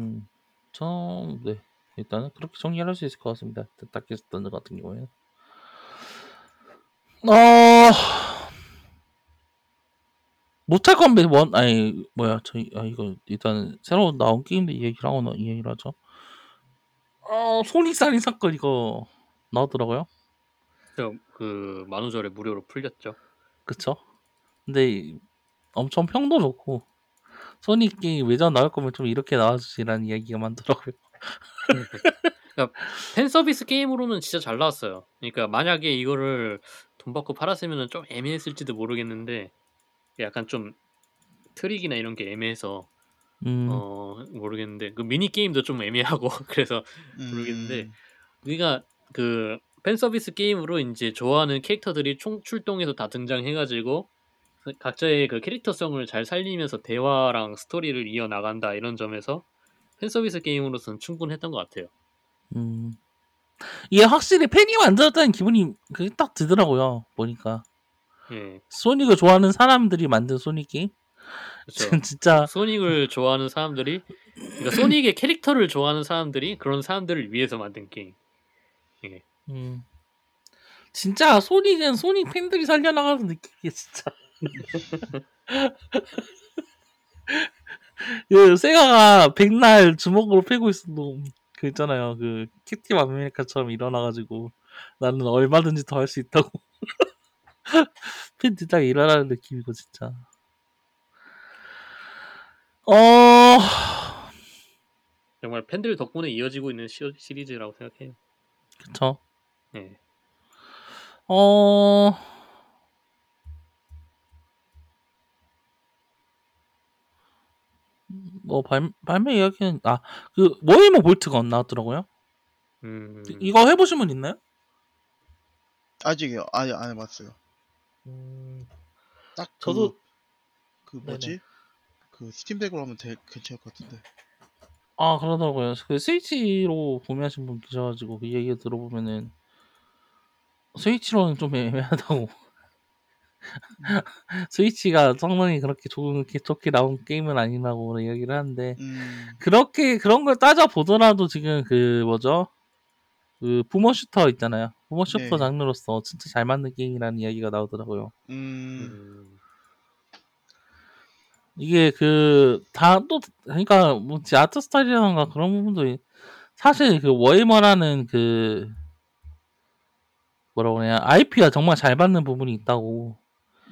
음, 전, 네. 일단은 그렇게 정리할 수 있을 것 같습니다. 다키스 던전 같은 경우에는. 어, 모탈 컴뱃 원, 아니, 뭐야, 저희, 아, 이거, 일단, 새로 나온 게임들 얘기를 하고, 나- 이 얘기를 하죠. 어, 소닉 살인 사건 이거 나오더라고요. 저그 만우절에 무료로 풀렸죠. 그쵸? 근데 엄청 평도 좋고, 소닉 게임 외전 나올 거면 좀 이렇게 나와주시라는 이야기가 많더라고요. 팬 서비스 게임으로는 진짜 잘 나왔어요. 그러니까 만약에 이거를 돈 받고 팔았으면 좀 애매했을지도 모르겠는데 약간 좀 트릭이나 이런 게 애매해서 음, 어 모르겠는데 그 미니 게임도 좀 애매하고 그래서 모르겠는데 음. 우리가 그 팬 서비스 게임으로 이제 좋아하는 캐릭터들이 총 출동해서 다 등장해가지고 그 각자의 그 캐릭터성을 잘 살리면서 대화랑 스토리를 이어 나간다 이런 점에서 팬 서비스 게임으로서는 충분했던 것 같아요. 음. 이게 확실히 팬이 만들었다는 기분이 그게 딱 들더라고요. 보니까. 예, 소닉을 좋아하는 사람들이 만든 소닉 게임? 그렇죠. 진짜 소닉을 좋아하는 사람들이 그러니까 소닉의 캐릭터를 좋아하는 사람들이 그런 사람들을 위해서 만든 게임. 예. 음. 진짜 소닉은 소닉 팬들이 살려나가는 느낌이야 진짜. 그 세가가 백날 주먹으로 패고 있어도 그 있잖아요. 그 캡틴 아메리카처럼 일어나가지고 나는 얼마든지 더 할 수 있다고 팬들 딱 일어나는 느낌이고 진짜. 어 정말 팬들 덕분에 이어지고 있는 시, 시리즈라고 생각해요. 그쵸. 예. 어 뭐 발, 발매 이야기는 아그 모이모 볼트건 나왔더라고요. 음, 이거 해보신 분 있나요? 아직이요. 아직 안 해봤어요. 음, 딱 그, 저도- 그 뭐지? 그 Steam Deck으로 하면 되, 괜찮을 것 같은데. 아 그러더라고요. 그 스위치로 구매하신 분 계셔가지고 그 얘기 들어보면은 스위치로는 좀 애매하다고. 스위치가 성능이 그렇게 좋게 좋게 나온 게임은 아니라고 이야기를 하는데 음. 그렇게 그런 걸 따져 보더라도 지금 그 뭐죠? 그 부모 슈터 있잖아요. 부모 슈터 네. 장르로서 진짜 잘 맞는 게임이라는 이야기가 나오더라고요. 음. 음, 이게 그 다 또 그러니까 뭐 아트 스타일이라던가 그런 부분도 이- 사실 그 워해머라는 그 뭐라고 그러냐 IP가 정말 잘 받는 부분이 있다고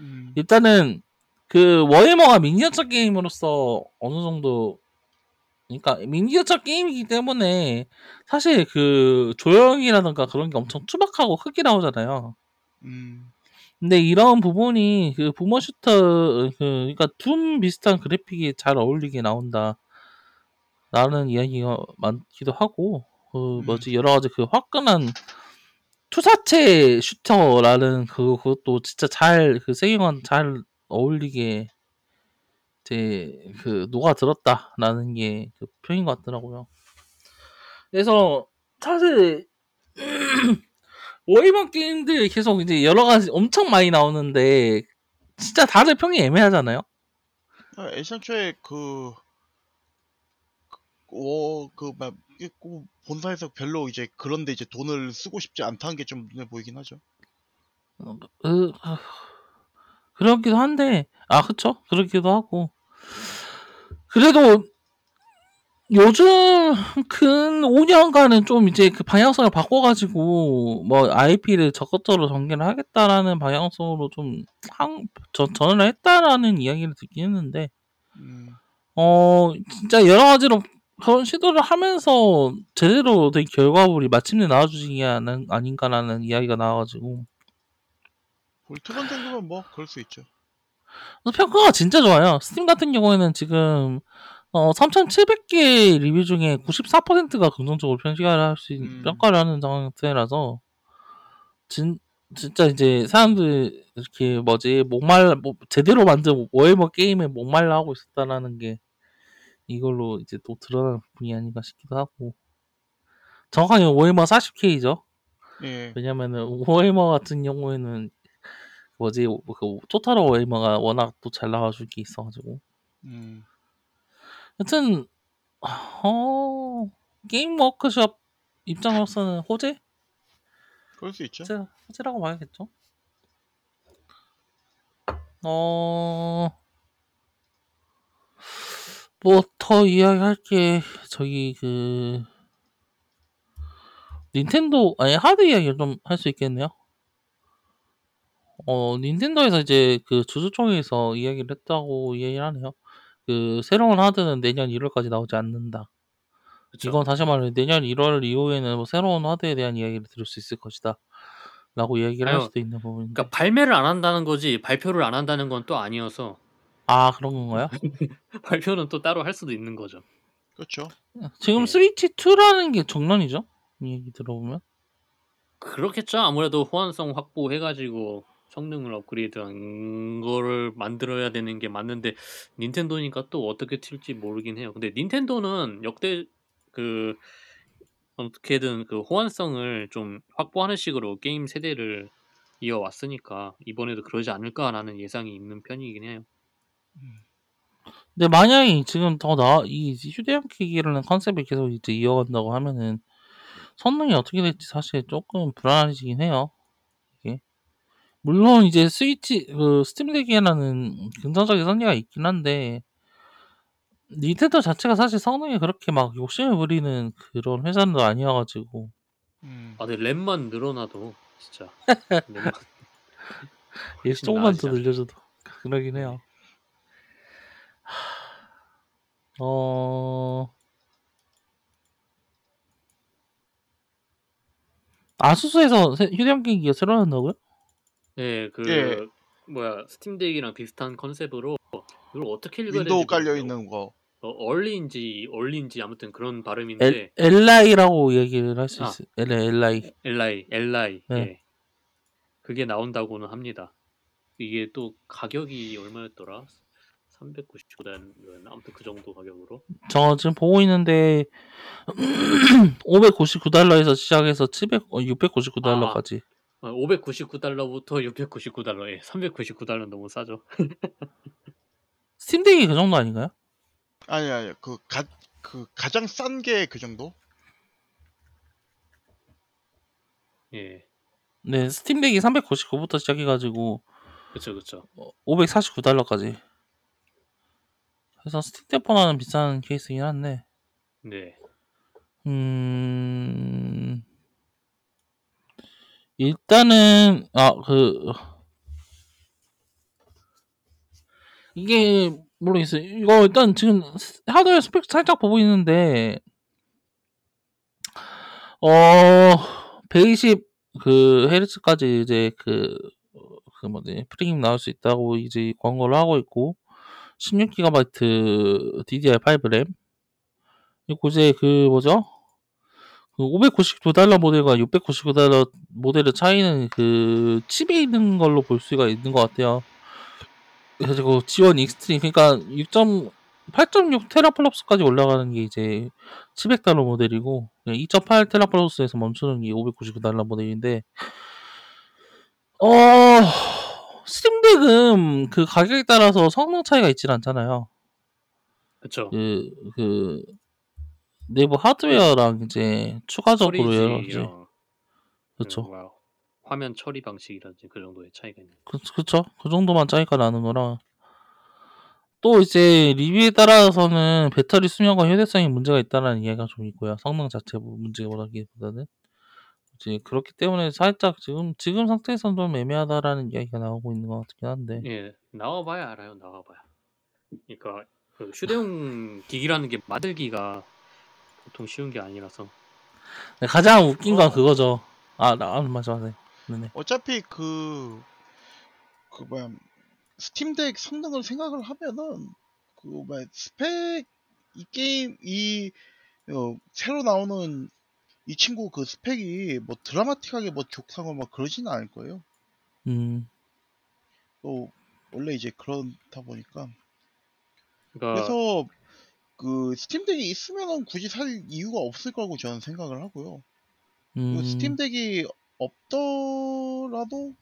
음. 일단은 그 워해머가 미니어처 게임으로서 어느 정도 그러니까 미니어처 게임이기 때문에 사실 그 조형이라던가 그런 게 엄청 투박하고 크게 나오잖아요. 음. 근데 이런 부분이 그 부모 슈터 그 그러니까 둠 비슷한 그래픽이 잘 어울리게 나온다. 라는 이야기가 많기도 하고 그 음. 뭐지 여러 가지 그 화끈한 투사체 슈터라는 그 그것도 진짜 잘 그 세계관 잘 어울리게 이제 그 녹아 들었다라는 게 그 표현인 것 같더라고요. 그래서 사실 워이먼 게임들 계속 이제 여러 가지 엄청 많이 나오는데 진짜 다들 평이 애매하잖아요. 아, 애시안초에 그, 어, 그, 꼭 본사에서 별로 이제 그런데 이제 돈을 쓰고 싶지 않다는 게 좀 눈에 보이긴 하죠. 어, 그, 아, 그렇기도 한데, 아, 그쵸? 그렇기도 하고. 그래도, 요즘 근 5년간은 좀 이제 그 방향성을 바꿔가지고, 뭐, IP를 적극적으로 전개를 하겠다라는 방향성으로 좀, 한, 전, 전을 했다라는 이야기를 듣긴 했는데, 음, 어, 진짜 여러 가지로 그런 시도를 하면서 제대로 된 결과물이 마침내 나와주지 게 아닌- 아닌가라는 이야기가 나와가지고, Boltgun 정도면 뭐, 그럴 수 있죠. 평가가 진짜 좋아요. 스팀 같은 경우에는 지금 어, 3,700개 리뷰 중에 94%가 긍정적으로 평가를 할 수, 음. 평가를 하는 상태라서 진, 진짜 이제 사람들 이렇게 뭐지 목말 뭐, 제대로 만든 워해머 게임에 목말라 하고 있었다라는 게 이걸로 이제 또 드러나는 부분이 아닌가 싶기도 하고 정확하게 워해머 40K죠. 예. 왜냐면은 워해머 같은 경우에는 뭐지 그 토탈 워해머가 워낙 또 잘 나와줄 게 있어가지고 음, 여튼 어 게임 워크숍 입장으로서는 호재? 그럴 수 있죠. 호재 호재라고 봐야겠죠. 어. 뭐 더 이야기할 게 저기 그 닌텐도 아니 하드 이야기를 좀 할 수 있겠네요. 어 닌텐도에서 이제 그 주주총회에서 이야기를 했다고 이야기를 하네요. 그 새로운 하드는 내년 1월까지 나오지 않는다. 그쵸? 이건 다시 말해 내년 1월 이후에는 뭐 새로운 하드에 대한 이야기를 들을 수 있을 것이다. 라고 이야기를 할 아유, 수도 있는 부분인데. 그러니까 발매를 안 한다는 거지 발표를 안 한다는 건 또 아니어서 아 그런 건가요? 발표는 또 따로 할 수도 있는 거죠. 그렇죠. 지금 네. 스위치 2라는 게 정론이죠? 이 얘기 들어보면. 그렇겠죠. 아무래도 호환성 확보해가지고 성능을 업그레이드한 거를 만들어야 되는 게 맞는데 닌텐도니까 또 어떻게 튈지 모르긴 해요. 근데 닌텐도는 역대 그 어떻게든 그 호환성을 좀 확보하는 식으로 게임 세대를 이어왔으니까 이번에도 그러지 않을까라는 예상이 있는 편이긴 해요. 근데 만약에 지금 더 나, 이 휴대용 기기라는 컨셉을 계속 이제 이어간다고 하면은 성능이 어떻게 될지 사실 조금 불안해지긴 해요. 이게. 물론 이제 스위치, 그 Steam Deck이라는 긍정적인 선례가 있긴 한데 닌텐도 자체가 사실 성능에 그렇게 막 욕심을 부리는 그런 회사는 아니어 가지고 음, 아, 근데 램만 늘어나도 진짜 램만 예, 훨씬 조금만 더 늘려줘도 그러긴 해요. 하, 어, ASUS에서 새- 휴대용 기기가 새로 나온다고요? 네, 그 예. 뭐야 Steam Deck이랑 비슷한 컨셉으로 이걸 어떻게 읽어야 윈도우 될지 깔려. 있는 거. 어, Ally인지 Ally인지 아무튼 그런 발음인데 엘, LI라고 얘기를 할 수 아. 있어요. LI. LI, LI. 네. 예. 그게 나온다고는 합니다. 이게 또 가격이 얼마였더라? 399단 아무튼 그 정도 가격으로. 저 지금 보고 있는데 599달러에서 시작해서 700, 어, 699달러까지. 599달러부터 699달러. 예. 399달러 너무 싸죠. 스팀덱이 그 정도 아닌가요? 아니 아니 그 가 그 가장 싼 게 그 정도? 예. 네, 스팀덱이 399부터 시작해가지고 그쵸 그쵸. 549달러까지. 그래서 스틱대폰하는 비싼 케이스긴 한데, 네. 음, 일단은, 아, 그, 이게, 모르겠어요. 이거 일단 지금 하드웨어 스펙 살짝 보고 있는데, 어, 120, 그, 헤르츠까지 이제 그, 그 뭐지, 프레임 나올 수 있다고 이제 광고를 하고 있고, 16GB DDR5 램. 이제 그 뭐죠? 그 599달러 모델과 699달러 모델의 차이는 그 칩에 있는 걸로 볼 수가 있는 것 같아요. 그래가지고 Z1 Extreme 그러니까 6. 8.6 teraflops까지 올라가는 게 이제 700달러 모델이고 2.8 teraflops에서 멈추는 게 599달러 모델인데 어 Steam Deck은 그 가격에 따라서 성능 차이가 있진 않잖아요. 그쵸. 그, 그 내부 하드웨어랑 이제 추가적으로 여러 가지 그렇죠. 그 화면 처리 방식이라든지 그 정도의 차이가 있는. 그, 그쵸. 그 정도만 차이가 나는 거라. 또 이제 리뷰에 따라서는 배터리 수명과 휴대성에 문제가 있다는 이야기가 좀 있고요. 성능 자체 문제보다기보다는. 이제 그렇기 때문에 살짝 지금, 지금 상태에서는 좀 애매하다라는 이야기가 나오고 있는 것 같긴 한데. 예, 나와봐야 알아요. 나와봐야. 그러니까 그 휴대용 기기라는 게 만들기가 보통 쉬운 게 아니라서. 가장 웃긴 건 어. 그거죠. 아, 나, 아, 맞아, 맞아. 네네. 어차피 그, 그 뭐야, Steam Deck 성능을 생각을 하면은, 그 뭐야, 스펙, 이 게임, 이, 어, 새로 나오는 이 친구 그 스펙이 뭐 드라마틱하게 뭐 좋다고 막 그러지는 않을 거예요. 음, 또, 원래 이제 그렇다 보니까. 그러니까 그래서, 그 Steam Deck이 있으면은 굳이 살 이유가 없을 거라고 저는 생각을 하고요. 음, Steam Deck이 없더라도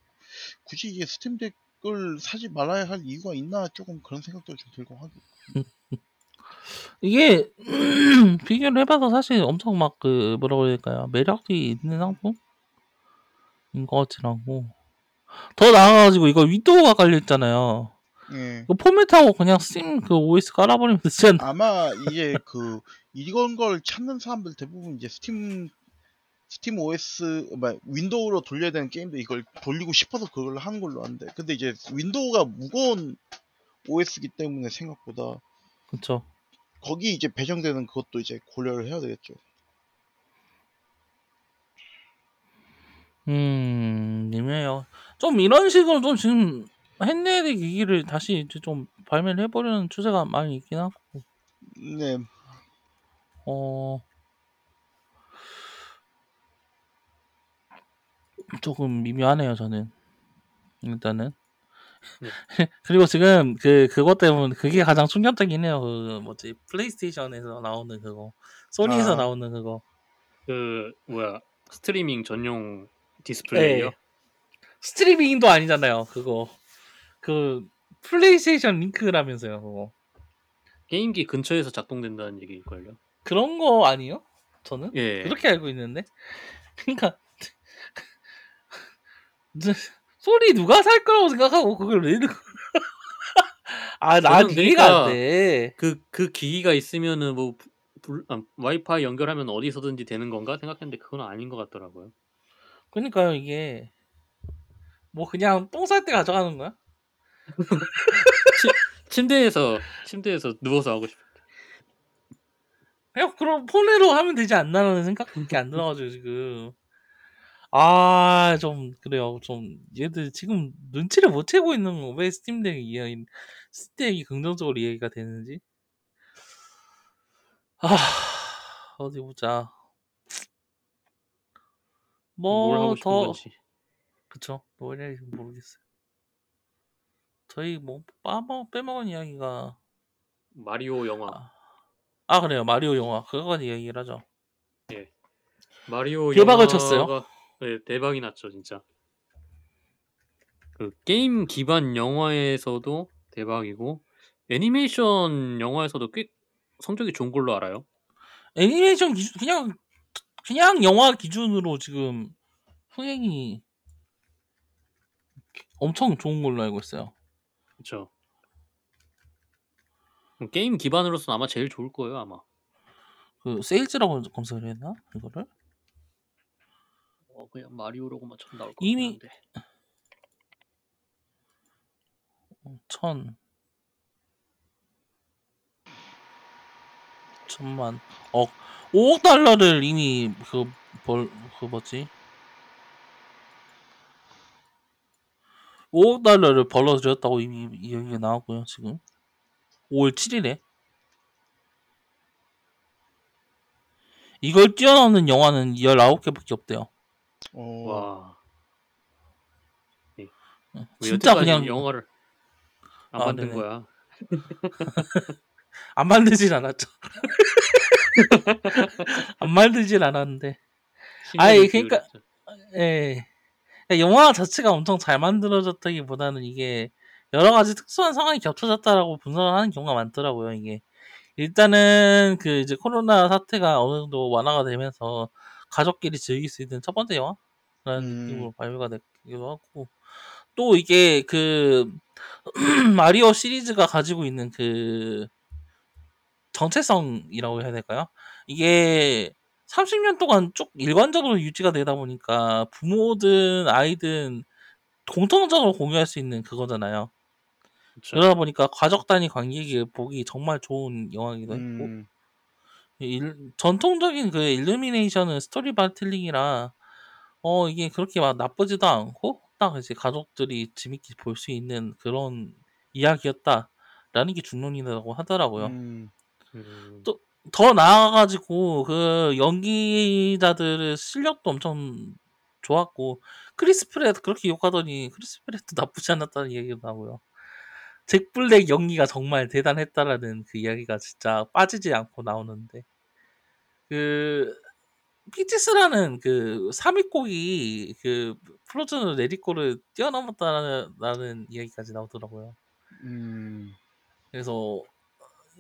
굳이 이게 Steam Deck을 사지 말아야 할 이유가 있나 조금 그런 생각도 좀 들고 하고 이게, 비교를 해봐서 사실 엄청 막 그, 뭐라고 해야 될까요? 매력이 있는 상품인 것 같진 않고. 더 나아가지고 이거 윈도우가 깔려있잖아요. 예. 이거 포맷하고 그냥 스팀 그 OS 깔아버리면 되지 않나? 아마 이제 그 이런 걸 찾는 사람들 대부분 이제 Steam Steam OS 뭐 윈도우로 돌려야 되는 게임도 이걸 돌리고 싶어서 그걸 하는 걸로 아는데 근데 이제 윈도우가 무거운 OS이기 때문에 생각보다 그쵸. 거기 이제 배정되는 그것도 이제 고려를 해야 되겠죠. 음, 애매해요. 좀 이런 식으로 좀 지금 핸드헬드 기기를 다시 이제 좀 발매를 해보려는 추세가 많이 있긴 하고, 네. 어, 조금 미묘하네요, 저는. 일단은. 네. 그리고 지금 그, 그것 때문에 그게 가장 충격적이긴 해요. 그, 뭐지, 플레이스테이션에서 나오는 그거. 소니에서 아. 나오는 그거. 그 뭐야 스트리밍 전용 디스플레이요. 네. 스트리밍도 아니잖아요, 그거. 그, PlayStation Link라면서요, 그거. 게임기 근처에서 작동된다는 얘기일걸요. 그런 거 아니에요? 저는? 예. 그렇게 알고 있는데. 그러니까 소리 누가 살 거라고 생각하고 그걸 아, 나 저는 이해가 안 돼. 그, 그 기기가 있으면은 뭐 불, 아, 와이파이 연결하면 어디서든지 되는 건가 생각했는데 그건 아닌 것 같더라고요. 그러니까요, 이게 뭐 그냥 똥 쌀 때 가져가는 거야? 침대에서 침대에서 누워서 하고 싶어. 그냥 그럼 폰으로 하면 되지 않나라는 생각밖에 안 들어가지고 지금 아 좀 그래요. 좀 얘들 지금 눈치를 못 채고 있는 거 왜 스팀덱이 이야기 스팀덱이 긍정적으로 이야기가 되는지? 아 어디 보자. 뭘 하고 싶은 뭐더 건지. 그쵸? 뭘 해야 될지 모르겠어요. 저희 뭐 빠먹 빼먹은 이야기가 마리오 영화. 아, 아 그래요. 마리오 영화. 그거까지 이야기를 하죠. 마리오 대박을 영화가 쳤어요? 네, 대박이 났죠, 진짜. 그 게임 기반 영화에서도 대박이고 애니메이션 영화에서도 꽤 성적이 좋은 걸로 알아요. 애니메이션 기준 그냥 그냥 영화 기준으로 지금 흥행이 엄청 좋은 걸로 알고 있어요. 그렇죠. 게임 기반으로서는 아마 제일 좋을 거예요, 아마. 그 세일즈라고 검색을 했나 이거를? 어, 그냥 마리오로고만 쳐 나올 것 이미- 한데. 어, 천. 천만. 억. 5억 달러를 이미 그벌그 뭐지? 5억 달러를 벌어들였다고 이미 이야기가 나왔고요 지금. 5월 7일에. 이걸 뛰어넘는 영화는 19개밖에 없대요 어, 와. 네. 왜 진짜 그냥 영화를 안 아, 만든 네네. 거야? 안 만들진 않았죠. 안 만들진 않았는데. 신기한 그러니까-. 예. 영화 자체가 엄청 잘 만들어졌다기보다는 이게 여러 가지 특수한 상황이 겹쳐졌다라고 분석을 하는 경우가 많더라고요, 이게. 일단은 그 이제 코로나 사태가 어느 정도 완화가 되면서 가족끼리 즐길 수 있는 첫 번째 영화라는 음. 느낌으로 발표가 됐기도 하고 또 이게 그 마리오 시리즈가 가지고 있는 그 정체성이라고 해야 될까요? 이게 30년 동안 쭉 일관적으로 유지가 되다 보니까 부모든 아이든 공통적으로 공유할 수 있는 그거잖아요. 그쵸. 그러다 보니까 가족 단위 관객이 보기 정말 좋은 영화이기도 했고 음, 일- 전통적인 그 일루미네이션은 스토리 바틀링이라 어 이게 그렇게 막 나쁘지도 않고 딱 이제 가족들이 재밌게 볼 수 있는 그런 이야기였다라는 게 중론이라고 하더라고요. 음, 음, 또- 더 나아가지고 그 연기자들의 실력도 엄청 좋았고 크리스 프랫 그렇게 욕하더니 크리스 프랫 나쁘지 않았다는 얘기도 나고요. 잭 블랙 연기가 정말 대단했다라는 그 이야기가 진짜 빠지지 않고 나오는데 그 Peaches라는 그 삽입곡이 그 Frozen Let It Go를 뛰어넘었다라는 이야기까지 나오더라고요. 음, 그래서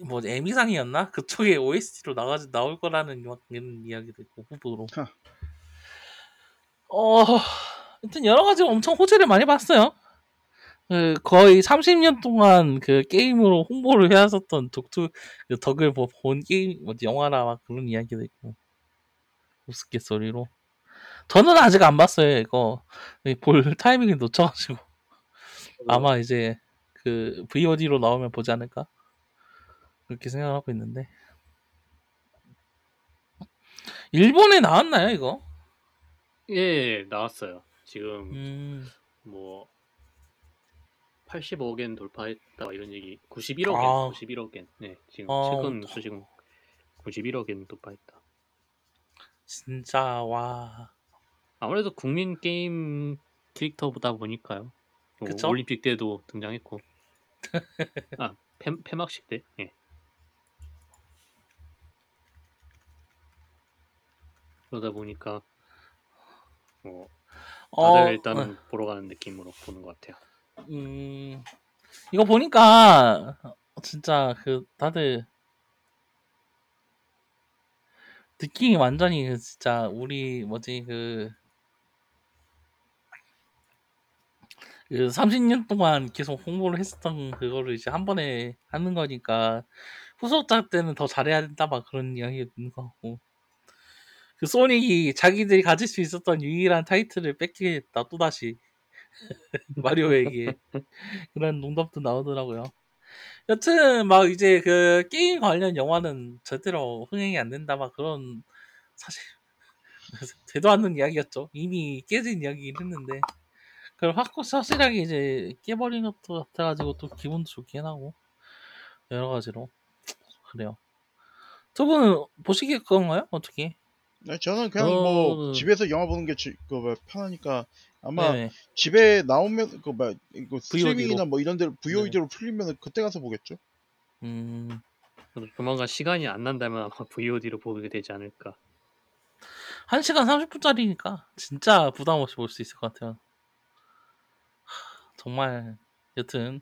뭐 에미상이었나 그쪽에 OST로 나가 나올 거라는 막 이런 이야기도 있고 후보로. 하. 어, 하여튼 여러 가지 엄청 호재를 많이 봤어요. 그 거의 30년 동안 그 게임으로 홍보를 해왔었던 독특 그 덕을 보- 본 게임 뭐 영화라 막 그런 이야기도 있고. 우스갯소리로. 저는 아직 안 봤어요 이거. 볼 타이밍을 놓쳐가지고. 아마 이제 그 VOD로 나오면 보지 않을까? 그렇게 생각하고 있는데. 일본에 나왔나요 이거? 예 나왔어요. 지금 음, 뭐 85억엔 돌파했다 이런 얘기 91억엔 아. 91억엔 네 지금 어. 최근 소식은 91억엔 돌파했다. 진짜 와 아무래도 국민 게임 캐릭터보다 보니까요. 뭐 그쵸? 올림픽 때도 등장했고. 아, 폐, 폐막식 때? 예. 그러다 보니까, 뭐, 다들 어, 일단은 보러 가는 느낌으로 보는 것 같아요. 음, 이거 보니까 진짜 그 다들 느낌이 완전히 그 진짜 우리 뭐지 그, 그 30년 동안 계속 홍보를 했었던 그거를 이제 한 번에 하는 거니까 후속작 때는 더 잘해야 된다 막 그런 이야기가 있는 것 같고. 그 소닉이 자기들이 가질 수 있었던 유일한 타이틀을 뺏기게 됐다 또다시 마리오에게 그런 농담도 나오더라고요. 여튼 막 이제 그 게임 관련 영화는 절대로 흥행이 안 된다 막 그런 사실 되도 않는 이야기였죠. 이미 깨진 이야기긴 했는데 그걸 확고 확실하게 이제 깨버린 것도 같아가지고 또 기분도 좋긴 하고 여러 가지로 그래요. 두 분은 보시길 건가요? 어떻게? 네, 저는 그냥 뭐 저는- 집에서 영화 보는 게 지- 그 뭐, 편하니까 아마 네네. 집에 나오면 그뭐 이거 스트리밍이나 VOD 로. 뭐 이런 데로 VOD로 풀리면 그때 가서 보겠죠. 음, 그래도 조만간 시간이 안 난다면 아마 VOD로 보게 되지 않을까. 1시간 30분짜리니까 진짜 부담 없이 볼 수 있을 것 같아요. 하, 정말 여튼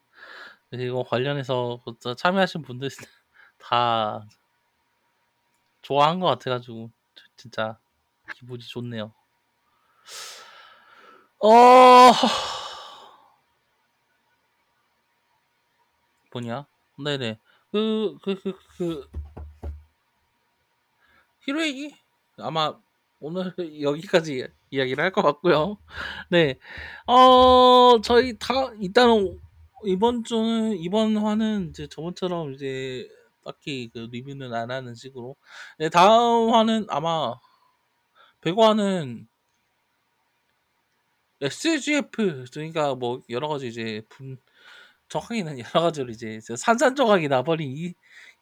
이거 관련해서 그 참여하신 분들 다 좋아한 것 같아가지고 진짜 기분이 좋네요. 어 뭐냐? 네네 그 그 그 그 히로에기 아마 오늘 여기까지 이야기를 할 것 같고요. 네, 어 저희 다 일단 이번 주는 이번 화는 이제 저번처럼 이제 딱히 그 리뷰는 안 하는 식으로. 네, 다음 화는 아마 배관은 SGF 그러니까 뭐 여러 가지 이제 분 정확히는 여러 가지로 이제 산산조각이 나버린 이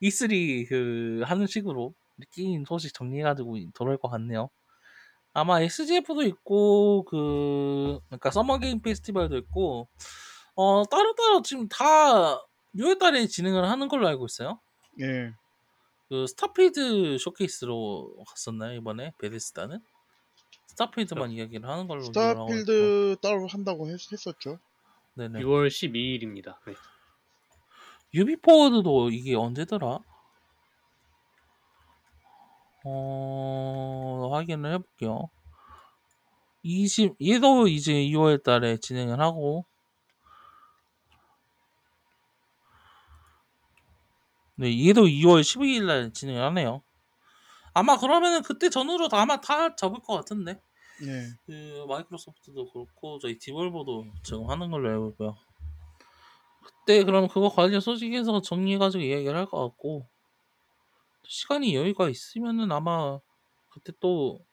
E3 그 하는 식으로 게임 소식 정리해가지고 돌아올 것 같네요. 아마 SGF도 있고 그 그러니까 Summer Game Festival도 있고 어 따로 따로 지금 다 6월달에 진행을 하는 걸로 알고 있어요. 예. 그 Starfield 쇼케이스로 갔었나요 이번에 Bethesda는? Starfield만 이야기를 하는 걸로 기억을 하고 있고. Starfield 따로 한다고 했, 했었죠. 네네. 6월 12일입니다. 네. 유비포워드도 이게 언제더라? 어 확인을 해볼게요. 20 얘도 이제 2월 달에 진행을 하고 네 얘도 2월 12일 날 진행을 하네요. 아마 그러면은 그때 전후로 다 아마 다 잡을 것 같은데 예. 그 마이크로소프트도 그렇고 저희 디볼버도 지금 하는 걸로 알고 있고요. 그때 그럼 그거 관련 소식에서 정리해가지고 이야기를 할 것 같고 시간이 여유가 있으면은 아마 그때 또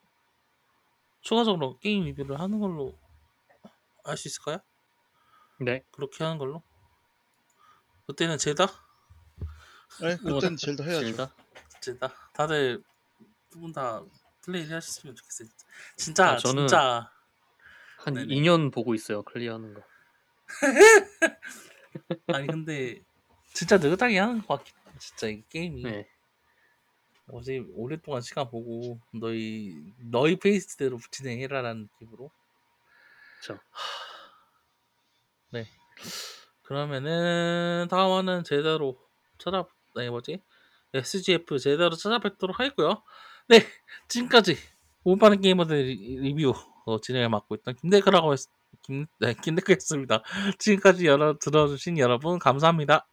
추가적으로 게임 리뷰를 하는 걸로 알 수 있을까요? 네. 그렇게 하는 걸로? 그때는 제다? 예, 그땐 젤다 해야죠. 질다? 제다. 다들 두 분 다 플레이를 하셨으면 좋겠어요. 진짜 아, 저는 진짜 한 네네. 2년 보고 있어요. 클리어하는 거. 아니 근데 진짜 느긋하게 하는 것 같긴 해. 진짜 이 게임이 네. 어제 오랫동안 시간 보고 너희 너희 페이스대로 진행해라라는 느낌으로 그쵸. 네 그러면은 다음화는 제대로 찾아 네 뭐지 SGF 제대로 찾아뵙도록 하겠고요 네 지금까지 오빠는 게이머들 리- 리뷰 어, 진행을 맡고 있던 김대크라고 했, 김, 네, 김대크였습니다. 지금까지 여러, 들어주신 여러분 감사합니다